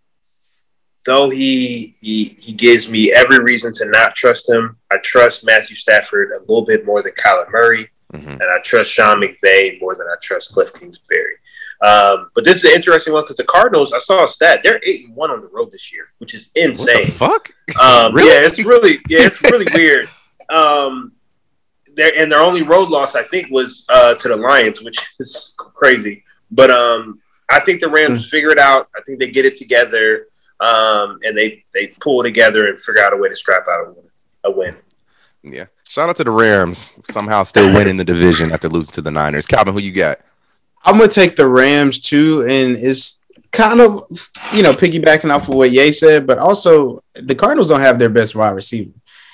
though he he he gives me every reason to not trust him. I trust Matthew Stafford a little bit more than Kyler Murray. Mhm. and I trust Sean McVay more than I trust Cliff Kingsbury. Um, but this is an interesting one because the Cardinals, I saw a stat, they're eight and one on the road this year, which is What the insane. fuck? Um, Really? Yeah, it's really, yeah, it's really weird. Um, their and their only road loss, I think, was uh, to the Lions, which is crazy. But um, I think the Rams figure it out. I think they get it together, um, and they they pull together and figure out a way to strap out a win. A win. Yeah. Shout out to the Rams somehow still winning the division after losing to the Niners. Calvin, who you got? I'm gonna take the Rams too, and it's kind of you know piggybacking off of what Ye said, but also the Cardinals don't have their best wide receiver,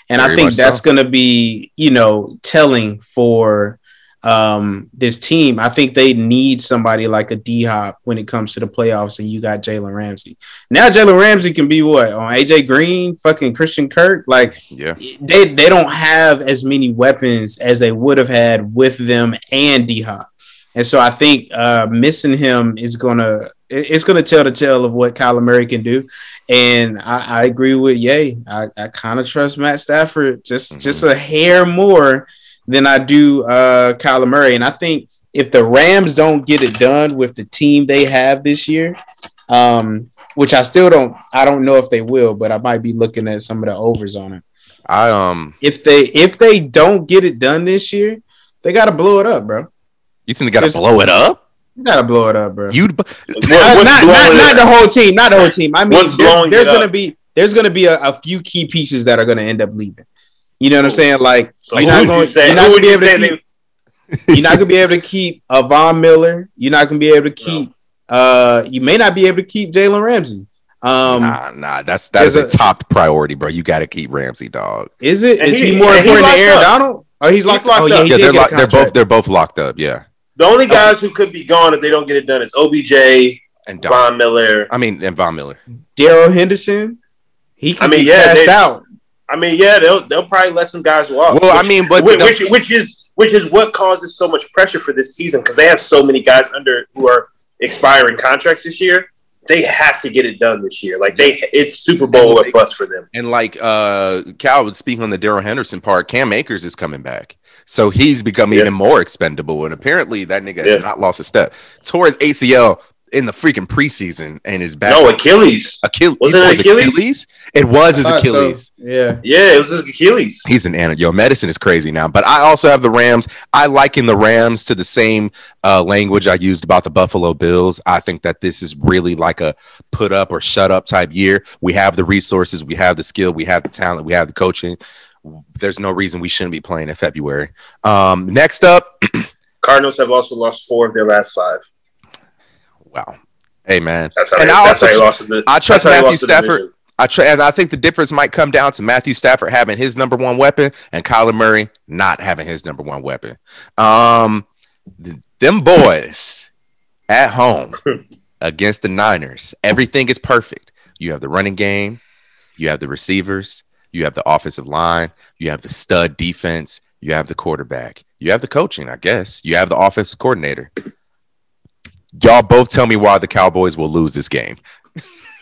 and Very I think that's so. gonna be you know telling for um this team. I think they need somebody like a D Hop when it comes to the playoffs, and you got Jalen Ramsey. Now Jalen Ramsey can be what on AJ Green, fucking Christian Kirk, like Yeah. they they don't have as many weapons as they would have had with them and D Hop. And so I think uh, missing him is gonna it's gonna tell the tale of what Kyler Murray can do. And I, I agree with Ye. I, I kind of trust Matt Stafford just Mhm. just a hair more than I do uh, Kyler Murray. And I think if the Rams don't get it done with the team they have this year, um, which I still don't I don't know if they will, but I might be looking at some of the overs on it. I um If they if they don't get it done this year, they gotta blow it up, bro. you think they gotta blow it up? You gotta blow it up, bro. You What- not, not, not, not the whole team, not the whole team. I mean, What's there's, there's gonna up? be there's gonna be a, a few key pieces that are gonna end up leaving. You know what I'm Oh. saying? Like So you're not going, you you're not gonna be able to keep, they, you're not gonna be able to keep a Von Miller. You're not gonna be able to keep. Uh, you may not be able to keep Jalen Ramsey. Um, nah, nah, that's that is a, a- top priority, bro. You gotta keep Ramsey, dog. is it? And Is he- he, more important than Aaron up. Donald? Oh, he's locked, locked oh, yeah, up. he yeah, they're get lock, they're both they're both locked up. Yeah, the only guys who could be gone if they don't get it done is OBJ, and Don, Von Miller. I mean, and Von Miller. Darrell Henderson. He can I mean, be yeah, passed they- out. I mean, yeah, they'll they'll probably let some guys walk. Well, which, I mean, but which, the- which which is which is what causes so much pressure for this season because they have so many guys under who are expiring contracts this year. They have to get it done this year. Like they, it's Super Bowl or bust for them. And like uh Cal would speak on the Darrell Henderson part, Cam Akers is coming back. So he's become Yeah. even more expendable. And apparently that nigga has not lost a step. His ACL in the freaking preseason and his back. No Achilles. Achilles. Wasn't he it tore his Achilles? It was his I thought so. Achilles. Yeah. Yeah, it was his Achilles. He's an animal. Yo, medicine is crazy now. But I also have the Rams. I liken the Rams to the same uh, language I used about the Buffalo Bills. I think that this is really like a put up or shut up type year. We have the resources, we have the skill, we have the talent, we have the coaching. There's no reason we shouldn't be playing in February. Um, next up, Cardinals have also lost four of their last five. Wow. Hey man, That's how, And I also tr- the. I trust that's how they Matthew lost to the Stafford. I try, and I think the difference might come down to Matthew Stafford having his number one weapon and Kyler Murray not having his number one weapon. Um, th- them boys at home against the Niners, everything is perfect. You have the running game, you have the receivers, you have the offensive line, you have the stud defense, you have the quarterback, you have the coaching, I guess, you have the offensive coordinator. Y'all both tell me why the Cowboys will lose this game.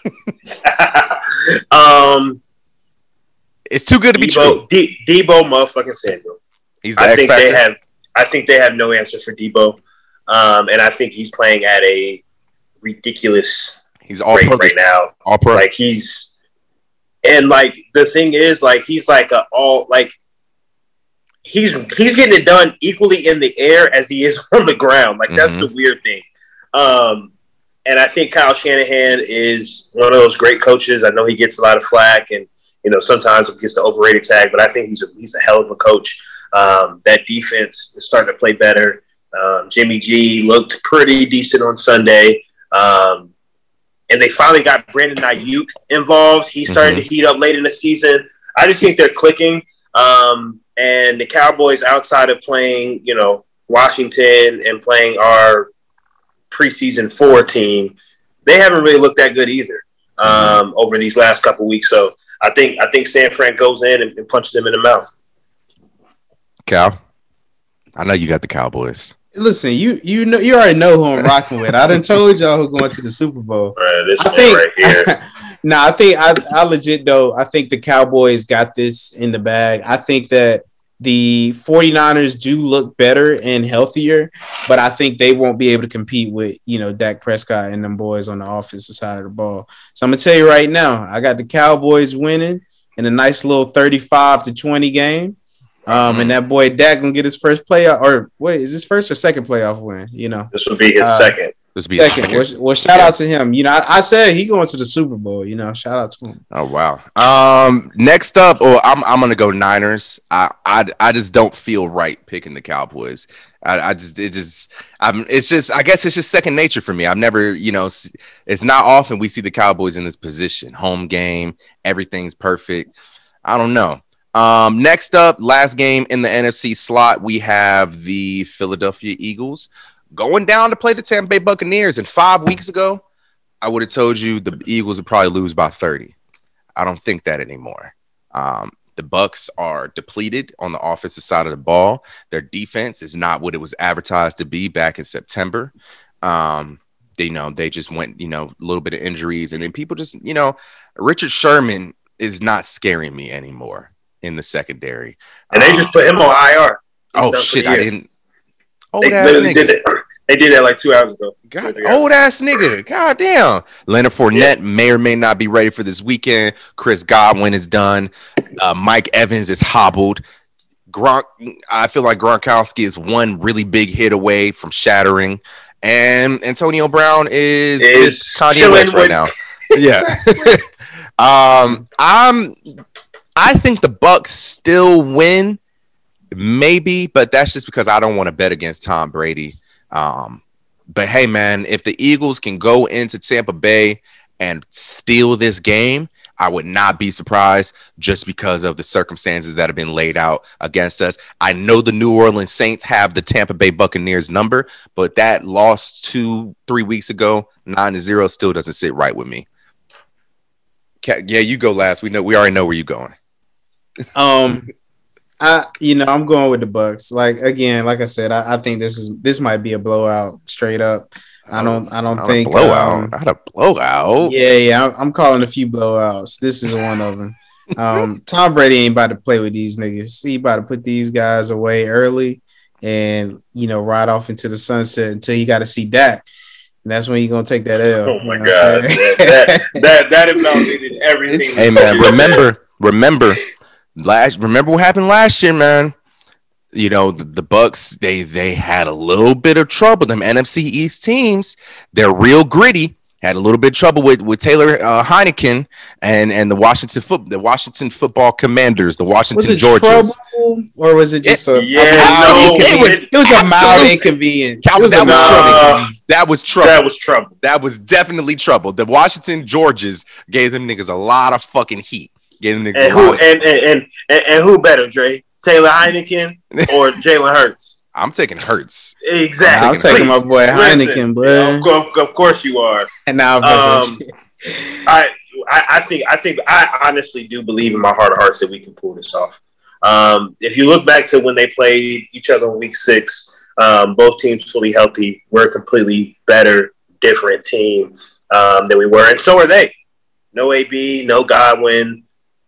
um, It's too good to be true. Debo, D, Debo, motherfucking Samuel. He's the I X think factor. they have. I think they have no answers for Debo, um, and I think he's playing at a ridiculous He's all rate right now. All pro. Like he's, and like the thing is, like he's like a all like he's he's getting it done equally in the air as he is on the ground. Like that's Mhm. the weird thing. Um, and I think Kyle Shanahan is one of those great coaches. I know he gets a lot of flack, and you know sometimes he gets the overrated tag, but I think he's a, he's a hell of a coach. Um, that defense is starting to play better. Um, Jimmy G looked pretty decent on Sunday. Um, and they finally got Brandon Aiyuk involved. He started to heat up late in the season. I just think they're clicking. Um, and the Cowboys, outside of playing, you know, Washington and playing our preseason four team, they haven't really looked that good either um, over these last couple weeks. So I think I think San Fran goes in and, and punches them in the mouth. Cal, I know you got the Cowboys. Listen, you you know you already know who I'm rocking with. I done told y'all who going to the Super Bowl. Uh, this I think right here. no, I think I, I legit though. I think the Cowboys got this in the bag. I think that the 49ers do look better and healthier, but I think they won't be able to compete with, you know, Dak Prescott and them boys on the offensive side of the ball. So I'm gonna tell you right now, I got the Cowboys winning in a nice little 35 to 20 game. Um, and that boy Dak gonna get his first playoff or wait, is his first or second playoff win? You know, This would be his Uh, second. This be a second. second. Well, well, shout out to him. You know, I, I said he going to the Super Bowl. You know, shout out to him. Oh wow. Um, next up, oh, I'm I'm gonna go Niners. I I, I just don't feel right picking the Cowboys. I, I just it just I'm it's just I guess it's just second nature for me. I've never you know it's not often we see the Cowboys in this position. Home game, everything's perfect. I don't know. Um, next up, last game in the NFC slot, we have the Philadelphia Eagles going down to play the Tampa Bay Buccaneers. And five weeks ago, I would have told you the Eagles would probably lose by 30. I don't think that anymore. Um, the Bucks are depleted on the offensive side of the ball. Their defense is not what it was advertised to be back in September. Um, they you know they just went you know a little bit of injuries, and then people just you know Richard Sherman is not scaring me anymore in the secondary. And they Um, just put him on IR. He's oh shit, I didn't. Oh, They literally did it. They did that like two hours ago. God, old ass nigga. God damn. Leonard Fournette may or may not be ready for this weekend. Chris Godwin is done. Uh, Mike Evans is hobbled. Gronk, I feel like Gronkowski is one really big hit away from shattering. And Antonio Brown is, Is Kanye West right with- now. Yeah. um, I'm I think the Bucks still win, maybe, but that's just because I don't want to bet against Tom Brady. Um, but hey, man, if the Eagles can go into Tampa Bay and steal this game, I would not be surprised just because of the circumstances that have been laid out against us. I know the New Orleans Saints have the Tampa Bay Buccaneers number, but that loss two, three weeks ago, nine to zero, still doesn't sit right with me. Yeah, you go last. We know we already know where you're going. Um, I you know I'm going with the Bucks. Like again, like I said, I, I think this is this might be a blowout straight up. I don't I don't Not think a blowout. um, Not a blowout. yeah, yeah, I'm, I'm calling a few blowouts. This is one of them. Um, Tom Brady ain't about to play with these niggas. He about to put these guys away early and you know ride off into the sunset until you got to see Dak. And that's when you're gonna take that L. Oh my you know god, I'm that, that that that invalidated everything. Hey man, remember, remember, last remember what happened last year, man. You know the, the Bucks they they had a little bit of trouble. Them NFC East teams, they're real gritty. Had a little bit of trouble with with Taylor uh, Heineken and and the Washington foot the Washington Football Commanders, the was Washington it Georgians. trouble or was it just a, Yeah, mild no, it was- it was a mild inconvenience. Calvin, It was that was mild trouble. inconvenience. That was trouble. that was trouble. That was definitely trouble. The Washington Georges gave them niggas a lot of fucking heat. Gave them niggas And who and, and and and and who better, Dre? Taylor Heineken or Jalen Hurts? I'm taking Hurts. Exactly. I'm taking my boy Listen, Heineken, bro. Of course, of course you are. And now, Um, I, I I think I think I honestly do believe in my heart of hearts that we can pull this off. Um, if you look back to when they played each other in Week Six, um, both teams fully healthy. We're a completely better, different team um, than we were, and so are they. No AB, no Godwin.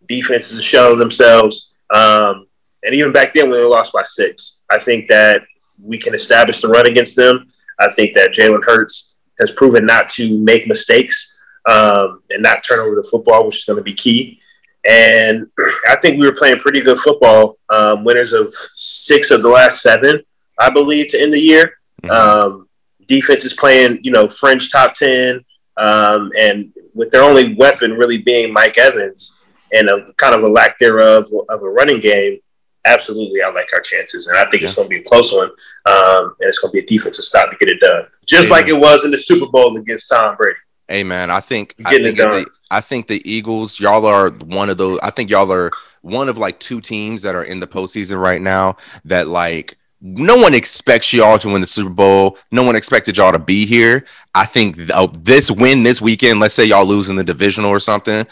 Defenses are showing themselves, um, and even back then when they lost by six, I think that we can establish the run against them. I think that Jalen Hurts has proven not to make mistakes um, and not turn over the football, which is going to be key. And I think we were playing pretty good football, um, winners of six of the last seven, I believe, to end the year. Mhm. Um, defense is playing, you know, French top 10, um, and with their only weapon really being Mike Evans and a kind of a lack thereof of a running game, absolutely, I like our chances. And I think it's going to be a close one, um, and it's going to be a defensive stop to get it done, just Yeah. like it was in the Super Bowl against Tom Brady. Hey man, I think I think, the, I think the Eagles, y'all are one of those. I think y'all are one of like two teams that are in the postseason right now that like no one expects y'all to win the Super Bowl. No one expected y'all to be here. I think th- oh, this win this weekend, let's say y'all lose in the divisional or something.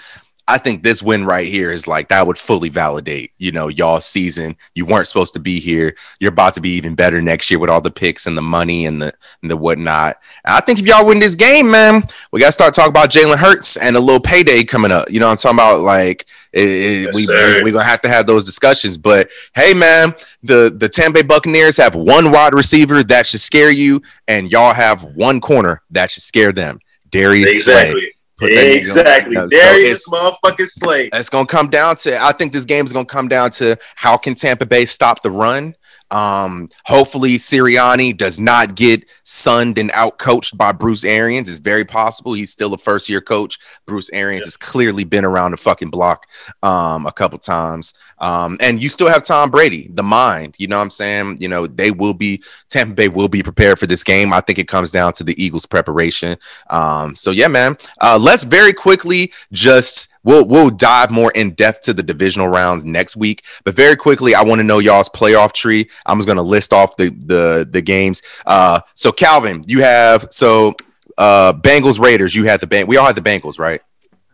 I think this win right here is like that would fully validate, you know, y'all season. You weren't supposed to be here. You're about to be even better next year with all the picks and the money and the and the whatnot. And I think if y'all win this game, man, we got to start talking about Jalen Hurts and a little payday coming up. You know, what I'm talking about like it, it- Yes, we sir. we gonna have to have those discussions. But hey, man, the the Tampa Bay Buccaneers have one wide receiver that should scare you, and y'all have one corner that should scare them. Darius Slay. Exactly. Put that nigga on- Exactly. So Darius it's- motherfucking Slay. it's going to come down to I think this game is going to come down to how can Tampa Bay stop the run. Um, hopefully Sirianni does not get sunned and out coached by Bruce Arians. It's very possible he's still a first year coach. Bruce Arians has clearly been around the fucking block um, a couple times. Um, and you still have Tom Brady, the mind. You know what I'm saying? You know they will be Tampa Bay will be prepared for this game. I think it comes down to the Eagles' preparation. Um, so yeah, man. Uh, let's very quickly just we'll we'll dive more in depth to the divisional rounds next week. But very quickly, I want to know y'all's playoff tree. I'm just gonna list off the the the games. Uh, so Calvin, you have so uh Bengals Raiders. You had the bang. We all had the Bengals, right?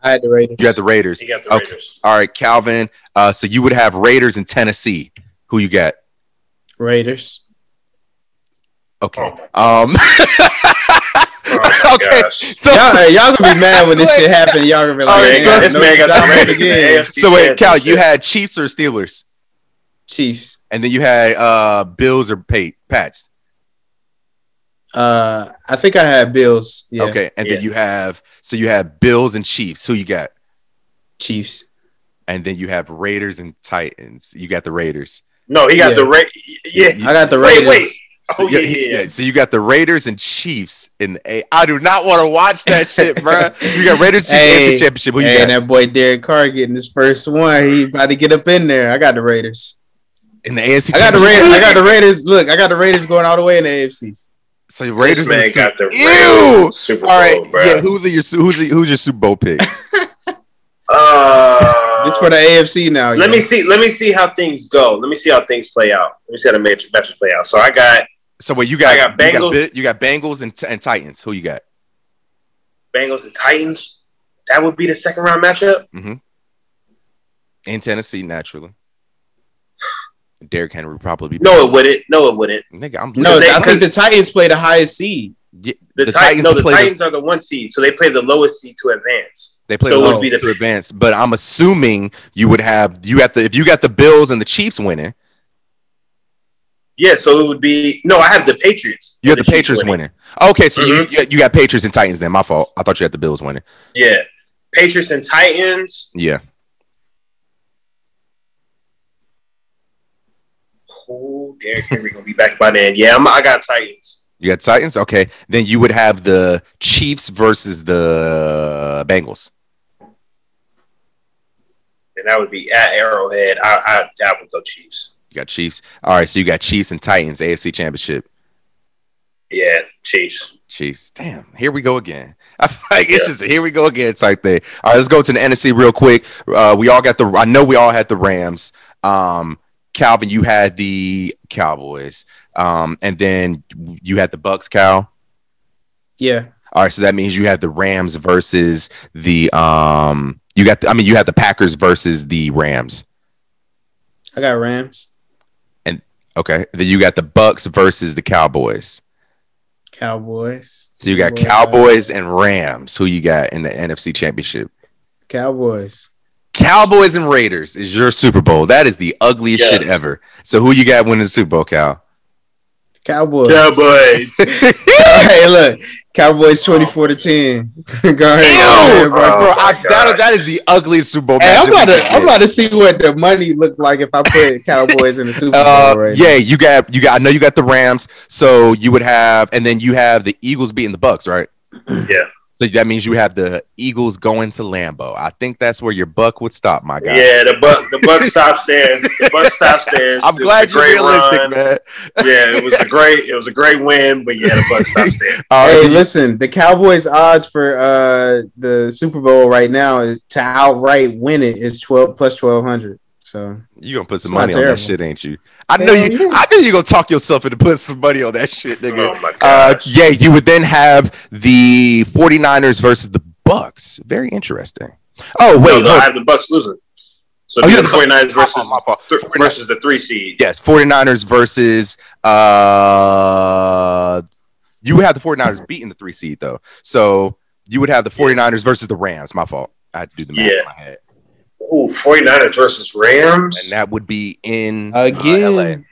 I had the Raiders. You had the Raiders. He got the Okay. Raiders. All right, Calvin. Uh, so you would have Raiders in Tennessee. Who you got? Raiders. Okay. Um. Oh okay. gosh. So Y'all, hey, y'all gonna be mad when this Wait. shit happen. Y'all gonna be like, All right, "Hey, so- this no man got the Stradamus Raiders the again." So wait, Cal, you had Chiefs or Steelers, Chiefs. and then you had uh Bills or Pat Pats. Uh, I think I had Bills. Yeah, Okay, and Yeah. then you have so you have Bills and Chiefs. Who you got? Chiefs. And then you have Raiders and Titans. You got the Raiders. No, he got Yeah. the Ra- Yeah. I got the Wait, Raiders. wait. So, Oh, yeah, yeah, yeah, yeah. so you got the Raiders and Chiefs in the A. I do not want to watch that shit, bro. You got Raiders Chiefs Hey, AFC Championship. Who you Hey, got and that boy Derek Carr getting his first one. He about to get up in there. I got the Raiders. in the AFC? I got the Raiders. I got the Raiders. Look, I got the Raiders going all the way in the AFC. So Raiders This man and got the Ew! Super Bowl, All right, bro. yeah. Who's your who's the, who's your Super Bowl pick? Uh, This for the AFC now. let yo. me see. Let me see how things go. Let me see how things play out. Let me see how the match, matches play out. So I got So wait, you got I got you Bengals. got, you got Bengals and, and Titans. Who you got? Bengals and Titans. That would be the second round matchup. Mhm. in Tennessee naturally. Derrick Henry probably be No, it wouldn't. No, it wouldn't. Nigga, I'm No, they- I think the Titans play the highest seed. Yeah, The, the, Titans, Titans, no, the play Titans are the one seed, so they play the lowest seed to advance. They play So the lowest be the- to advance, but I'm assuming you would have you got the if you got the Bills and the Chiefs winning, Yeah, so it would be no. I have the Patriots. you have the, Chiefs Patriots winning. Okay, so you, mm-hmm. you you got Patriots and Titans then. My fault. I thought you had the Bills winning. Yeah, Patriots and Titans. Yeah, Oh, Derrick Henry gonna be back by then. Yeah, I'm, I got Titans. you got Titans. Okay, then you would have the Chiefs versus the Bengals. and that would be at Arrowhead. I I, I would go Chiefs. You got Chiefs. All right, so you got Chiefs and Titans AFC Championship. Yeah, Chiefs. Chiefs. Damn, here we go again. I feel like it's just here we go again type thing. All right, let's go to the NFC real quick. Uh, we all got the. I know we all had the Rams. Um, Calvin, you had the Cowboys. Um, and then you had the Bucks. Cal. Yeah. All right, so that means you had the Rams versus the. Um, you got. The, I mean, you had the Packers versus the Rams. I got Rams, Okay, then you got the Bucks versus the Cowboys. Cowboys. So you got Cowboys. Cowboys and Rams. Who you got in the NFC Championship? Cowboys. Cowboys and Raiders is your Super Bowl. That is the ugliest Yeah. shit ever. So who you got winning the Super Bowl, Cal? Cowboys. Cowboys. hey, look, Cowboys twenty four to ten. Go ahead, Ew, bro. bro, Oh I, that, that is the ugliest Super Bowl. Hey, I'm about to could I'm about to see what the money looked like if I put Cowboys in the Super Bowl. Uh, right yeah, you got you got. I know you got the Rams. So you would have, and then you have the Eagles beating the Bucks, right? Yeah. So that means you have the Eagles going to Lambeau. I think that's where your buck would stop, my guy. Yeah, the buck the buck stops there. The buck stops there. I'm It glad you're great realistic, run. man. Yeah, it was a great it was a great win, but yeah, the buck stops there. All Hey, listen, the Cowboys odds for uh the Super Bowl right now is to outright win it is twelve plus twelve hundred. So you gonna put some It's not money on that shit, ain't you? I know you. yeah. I knew you gonna talk yourself into putting some money on that shit, nigga. Oh my Uh, yeah, you would then have the 49ers versus the Bucks. Very interesting. Oh, wait. no, hold- I have the Bucks losing. So Oh, the yeah, the Bucks- 49ers my versus my fault. th- versus the three seed. Yes, 49ers versus uh you would have the 49ers beating the three seed though. So you would have the 49ers versus the Rams. My fault. I had to do the math Yeah. in my head. Ooh, 49ers versus Rams. And that would be in uh, again,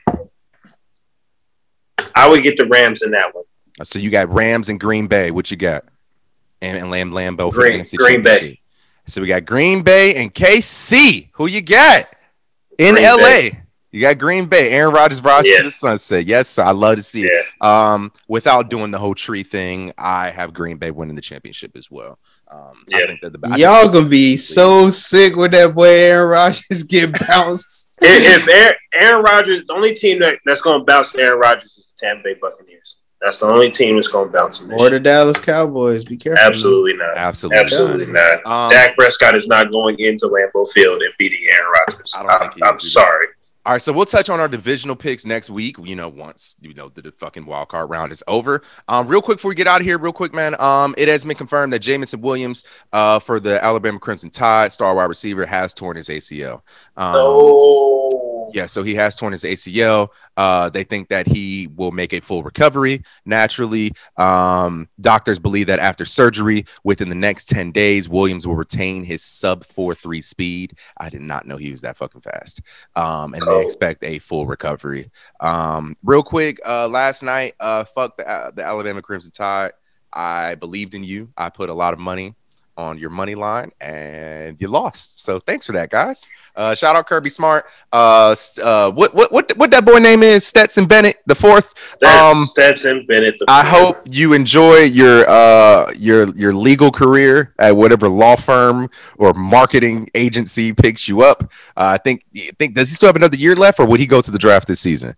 I would get the Rams in that one. So you got Rams and Green Bay. What you got? And, and Lam Lambeau for Green- the NFC Green Bay. So we got Green Bay and KC. Who you got in Green LA? Bay. You got Green Bay. Aaron Rodgers rides Yeah. to the sunset. Yes, sir. I love to see it. Um, without doing the whole tree thing, I have Green Bay winning the championship as well. Um, I think that the I y'all think- gonna be so sick with that boy Aaron Rodgers get bounced. if, if Aaron, Aaron Rodgers, the only team that, that's going to bounce Aaron Rodgers is the Tampa Bay Buccaneers. That's the only team that's going to bounce him. This or the Dallas Cowboys. Be careful. Absolutely not. absolutely, Absolutely not. Um, Dak Prescott is not going into Lambeau Field and beating Aaron Rodgers. I don't I'm, think All right, so we'll touch on our divisional picks next week. You know, once you know the, the fucking wild card round is over. Um, real quick before we get out of here, real quick, man. Um, it has been confirmed that Jameson Williams, uh, for the Alabama Crimson Tide, star wide receiver, has torn his ACL. Um, Oh, Yeah, so he has torn his ACL. Uh, they think that he will make a full recovery naturally. Um, doctors believe that after surgery, within the next 10 days, Williams will retain his sub 4 3 speed. I did not know he was that fucking fast. Um, and they expect a full recovery. Um, real quick, uh, last night, uh, fuck the, uh, the Alabama Crimson Tide. I believed in you. I put a lot of money on your money line and you lost. So thanks for that, guys. Uh, shout out Kirby Smart. Uh, uh, what what what what that boy name is? Stetson Bennett the fourth. Stetson, Um, Stetson Bennett. The I hope you enjoy your uh your your legal career at whatever law firm or marketing agency picks you up. Uh, I think think does he still have another year left, or would he go to the draft this season?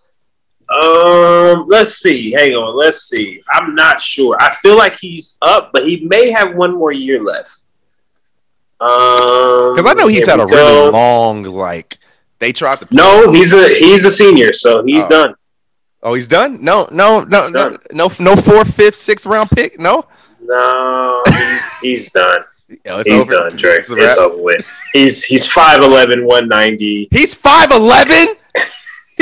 Um, let's see. Hang on. Let's see. I'm not sure. I feel like he's up, but he may have one more year left. Um, Because I know he's had a we really long like. They tried to. No, he's a he's a senior, so he's Oh. done. Oh, he's done. No, no, no, no, no, no. Fourth, fifth, sixth round pick. No. No, he's, he's done. Yo, He's over. done, Dre. It's It's, over with. He's he's 5'11", 190. He's five eleven.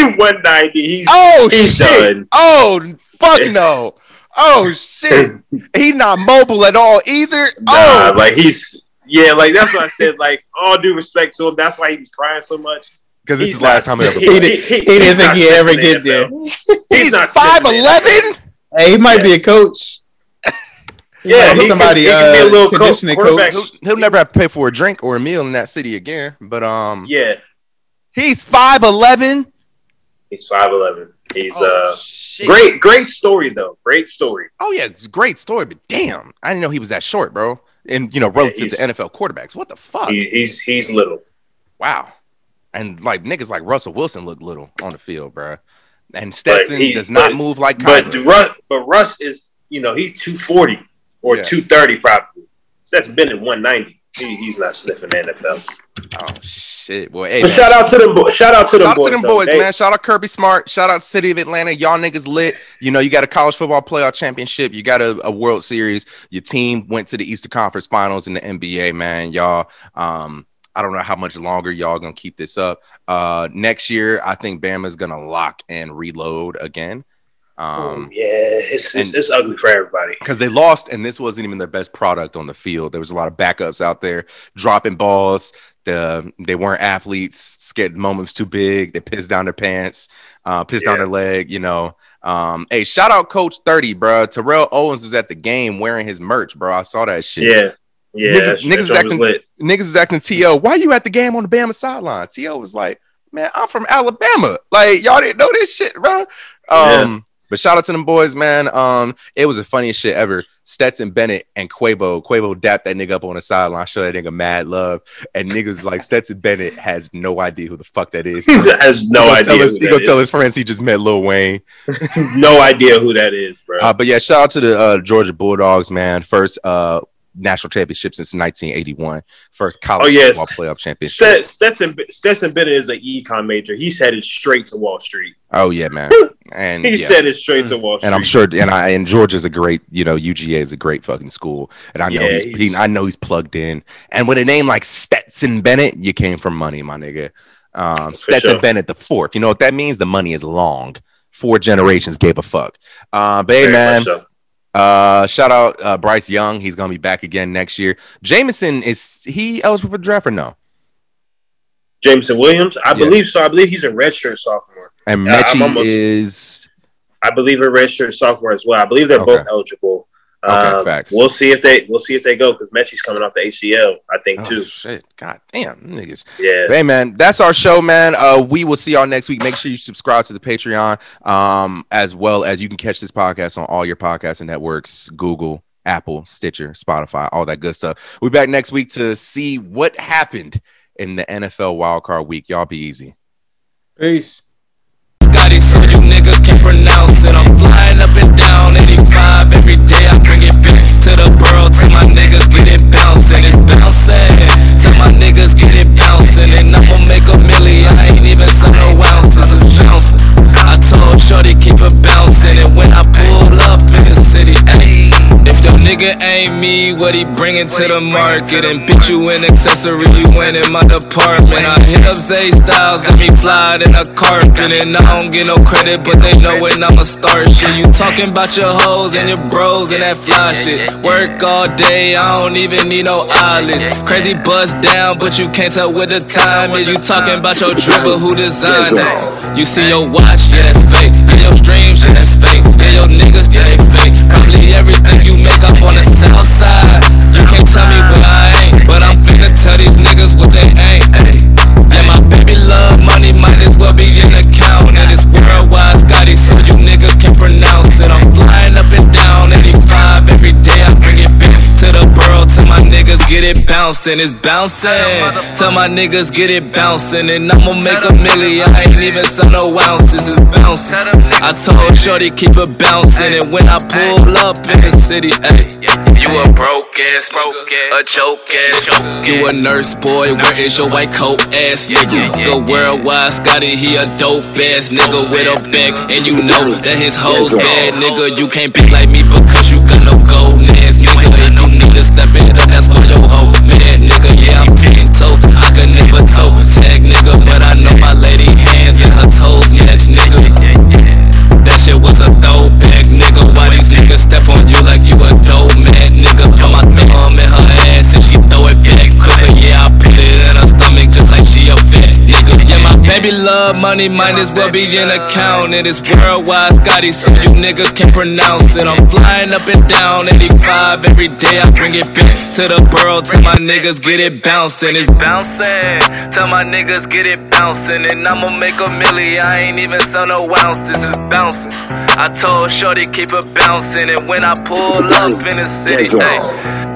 190. He's Oh He's shit! done. Oh fuck no! Oh shit! He's not mobile at all either. nah, oh, like he's yeah, like that's what I said. Like all due respect to him, that's why he was crying so much. because this He's is the last time he ever he- played. He, he- he didn't think he'd ever stepping in get the there. NFL. He's not five stepping in the eleven. Hey, he might Yeah. be a coach. Yeah, He he somebody can, he can be uh, a little co- conditioning quarterback. coach. He'll, he'll never have to pay for a drink or a meal in that city again. But um, Yeah, he's five eleven. He's five eleven. He's Oh, uh shit. great, great story though. Great story. Oh yeah, it's a great story, but damn, I didn't know he was that short, bro. And you know, relative to NFL quarterbacks, what the fuck? He, he's he's little. wow. And like niggas like Russell Wilson look little on the field, bro. And Stetson he- does not but- move like But Russ, but Russ is you know he's two forty or Yeah. two thirty probably. That's been at one ninety. He, he's not sniffing the NFL. oh shit, boy. Hey, But man. shout out to them. Bo- shout out to them Shout out boys. to them boys, They- man. Shout out Kirby Smart. Shout out City of Atlanta. Y'all niggas lit. You know, you got a college football playoff championship. You got a, a World Series. Your team went to the Eastern Conference Finals in the NBA, man. Y'all, um, I don't know how much longer y'all gonna keep this up. Uh, next year, I think Bama's gonna lock and reload again. Um, yeah, it's, it's and- it's ugly for everybody. because they lost and this wasn't even their best product on the field. There was a lot of backups out there dropping balls. The they weren't athletes. Scared moments too big. They pissed down their pants, uh, pissed down their leg. You know. Um, hey, shout out Coach Thirty, bro. Terrell Owens was at the game wearing his merch, bro. I saw that shit. Yeah, yeah. Niggas- that's- niggas that's what acting- Niggas is acting To. Why you at the game on the Bama sideline? To was like, man, I'm from Alabama. Like y'all didn't know this shit, bro. Um, but shout out to them boys, man. Um, it was the funniest shit ever. Stetson Bennett and Quavo. Quavo dapped that nigga up on the sideline, show that nigga mad love, and niggas like Stetson Bennett has no idea who the fuck that is. He has no he idea. His, he gonna tell his friends he just met Lil Wayne. no idea who that is, bro. Uh, but yeah, shout out to the uh, Georgia Bulldogs, man. First uh, national championship since 1981. First college Oh, yes. football playoff championship. Stetson Stetson Bennett is an econ major. He's headed straight to Wall Street. Oh yeah, man. And He's yeah. headed straight to Wall Street. and I'm sure, and I and Georgia's a great, you know, UGA is a great fucking school, and I know Yeah, he's, he's- he, I know he's plugged in. And with a name like Stetson Bennett, you came from money, my nigga. Um, Stetson sure. Bennett the fourth. You know what that means? The money is long. Four generations gave a fuck. Uh, but hey, man, so. Uh, shout out uh, Bryce Young. He's gonna be back again next year. Jameson is he eligible for draft or no? Jameson Williams, I Yeah. believe so. I believe he's a redshirt sophomore. And Metchie almost- is I believe a redshirt sophomore as well. I believe they're Okay. both eligible. Okay, Um, facts. We'll see if they we'll see if they go because Metchie's coming off the ACL. I think oh, too. shit. God damn, niggas. Yeah. Hey man, that's our show, man. Uh, we will see y'all next week. Make sure you subscribe to the Patreon, um, as well as you can catch this podcast on all your podcasting networks: Google, Apple, Stitcher, Spotify, all that good stuff. We'll be back next week to see what happened in the NFL wildcard week. Y'all be easy. Peace. Scotty, so you niggas can't pronounce it. I'm flying up and down 85 every day. Even sell no ounces. It's bouncing. I told Shorty keep it bouncing. And when I pull up in the city, nigga ain't me, what he bringing to the market? And bitch, you an accessory, you ain't in my department. I hit up Zay Styles, got me flyed in a carpet. And I don't get no credit, but they know when I'ma start shit. You talking about your hoes and your bros and that fly shit. Work all day, I don't even need no eyelids. Crazy bust down, but you can't tell what the time is. You talking about your drip, but who designed it? You see your watch, yeah, that's fake. Yeah, your streams, yeah, that's fake. Yeah, your niggas, yeah, they Probably everything you make up on the south side. You can't tell me what I ain't, but I'm finna tell these niggas what they ain't. Yeah, my baby love money, might as well be an account. And it's worldwide, Scotty, so you niggas can pronounce it. I'm flying up and down 85 every day. I bring it back to the niggas get it bouncing. It's bouncing. Tell my niggas get it bouncing. And I'ma make a milli. I ain't even sell no ounces. It's bouncing. I told Shorty keep it bouncing. And when I pull up in the city, ayy. You a broke ass, a joke ass, you a nurse boy. Where is your white coat ass nigga? The worldwide Scotty, he a dope ass nigga with a bag, and you know that his hoes bad nigga. You can't be like me because you got no gold nigga step in and that's for your hoe. Mad nigga, yeah, I'm ten toes. I could never toe. Tag nigga, but I know my lady hands and her toes match nigga. That shit was a throwback, nigga. Why these niggas step on you like you a dope man, nigga? Put my thumb in her ass and she throw it back. quick. Where love money might as well be an account. It is worldwide, Scotty, so you niggas can't pronounce it. I'm flying up and down 85 every day. I bring it back to the world Tell my niggas get it bouncing. It's bouncing. Tell my niggas get it bouncing. And I'ma make a milli. I ain't even sell no ounces. It's bouncing. I told Shorty keep it bouncing. And when I pull up in the city, hey.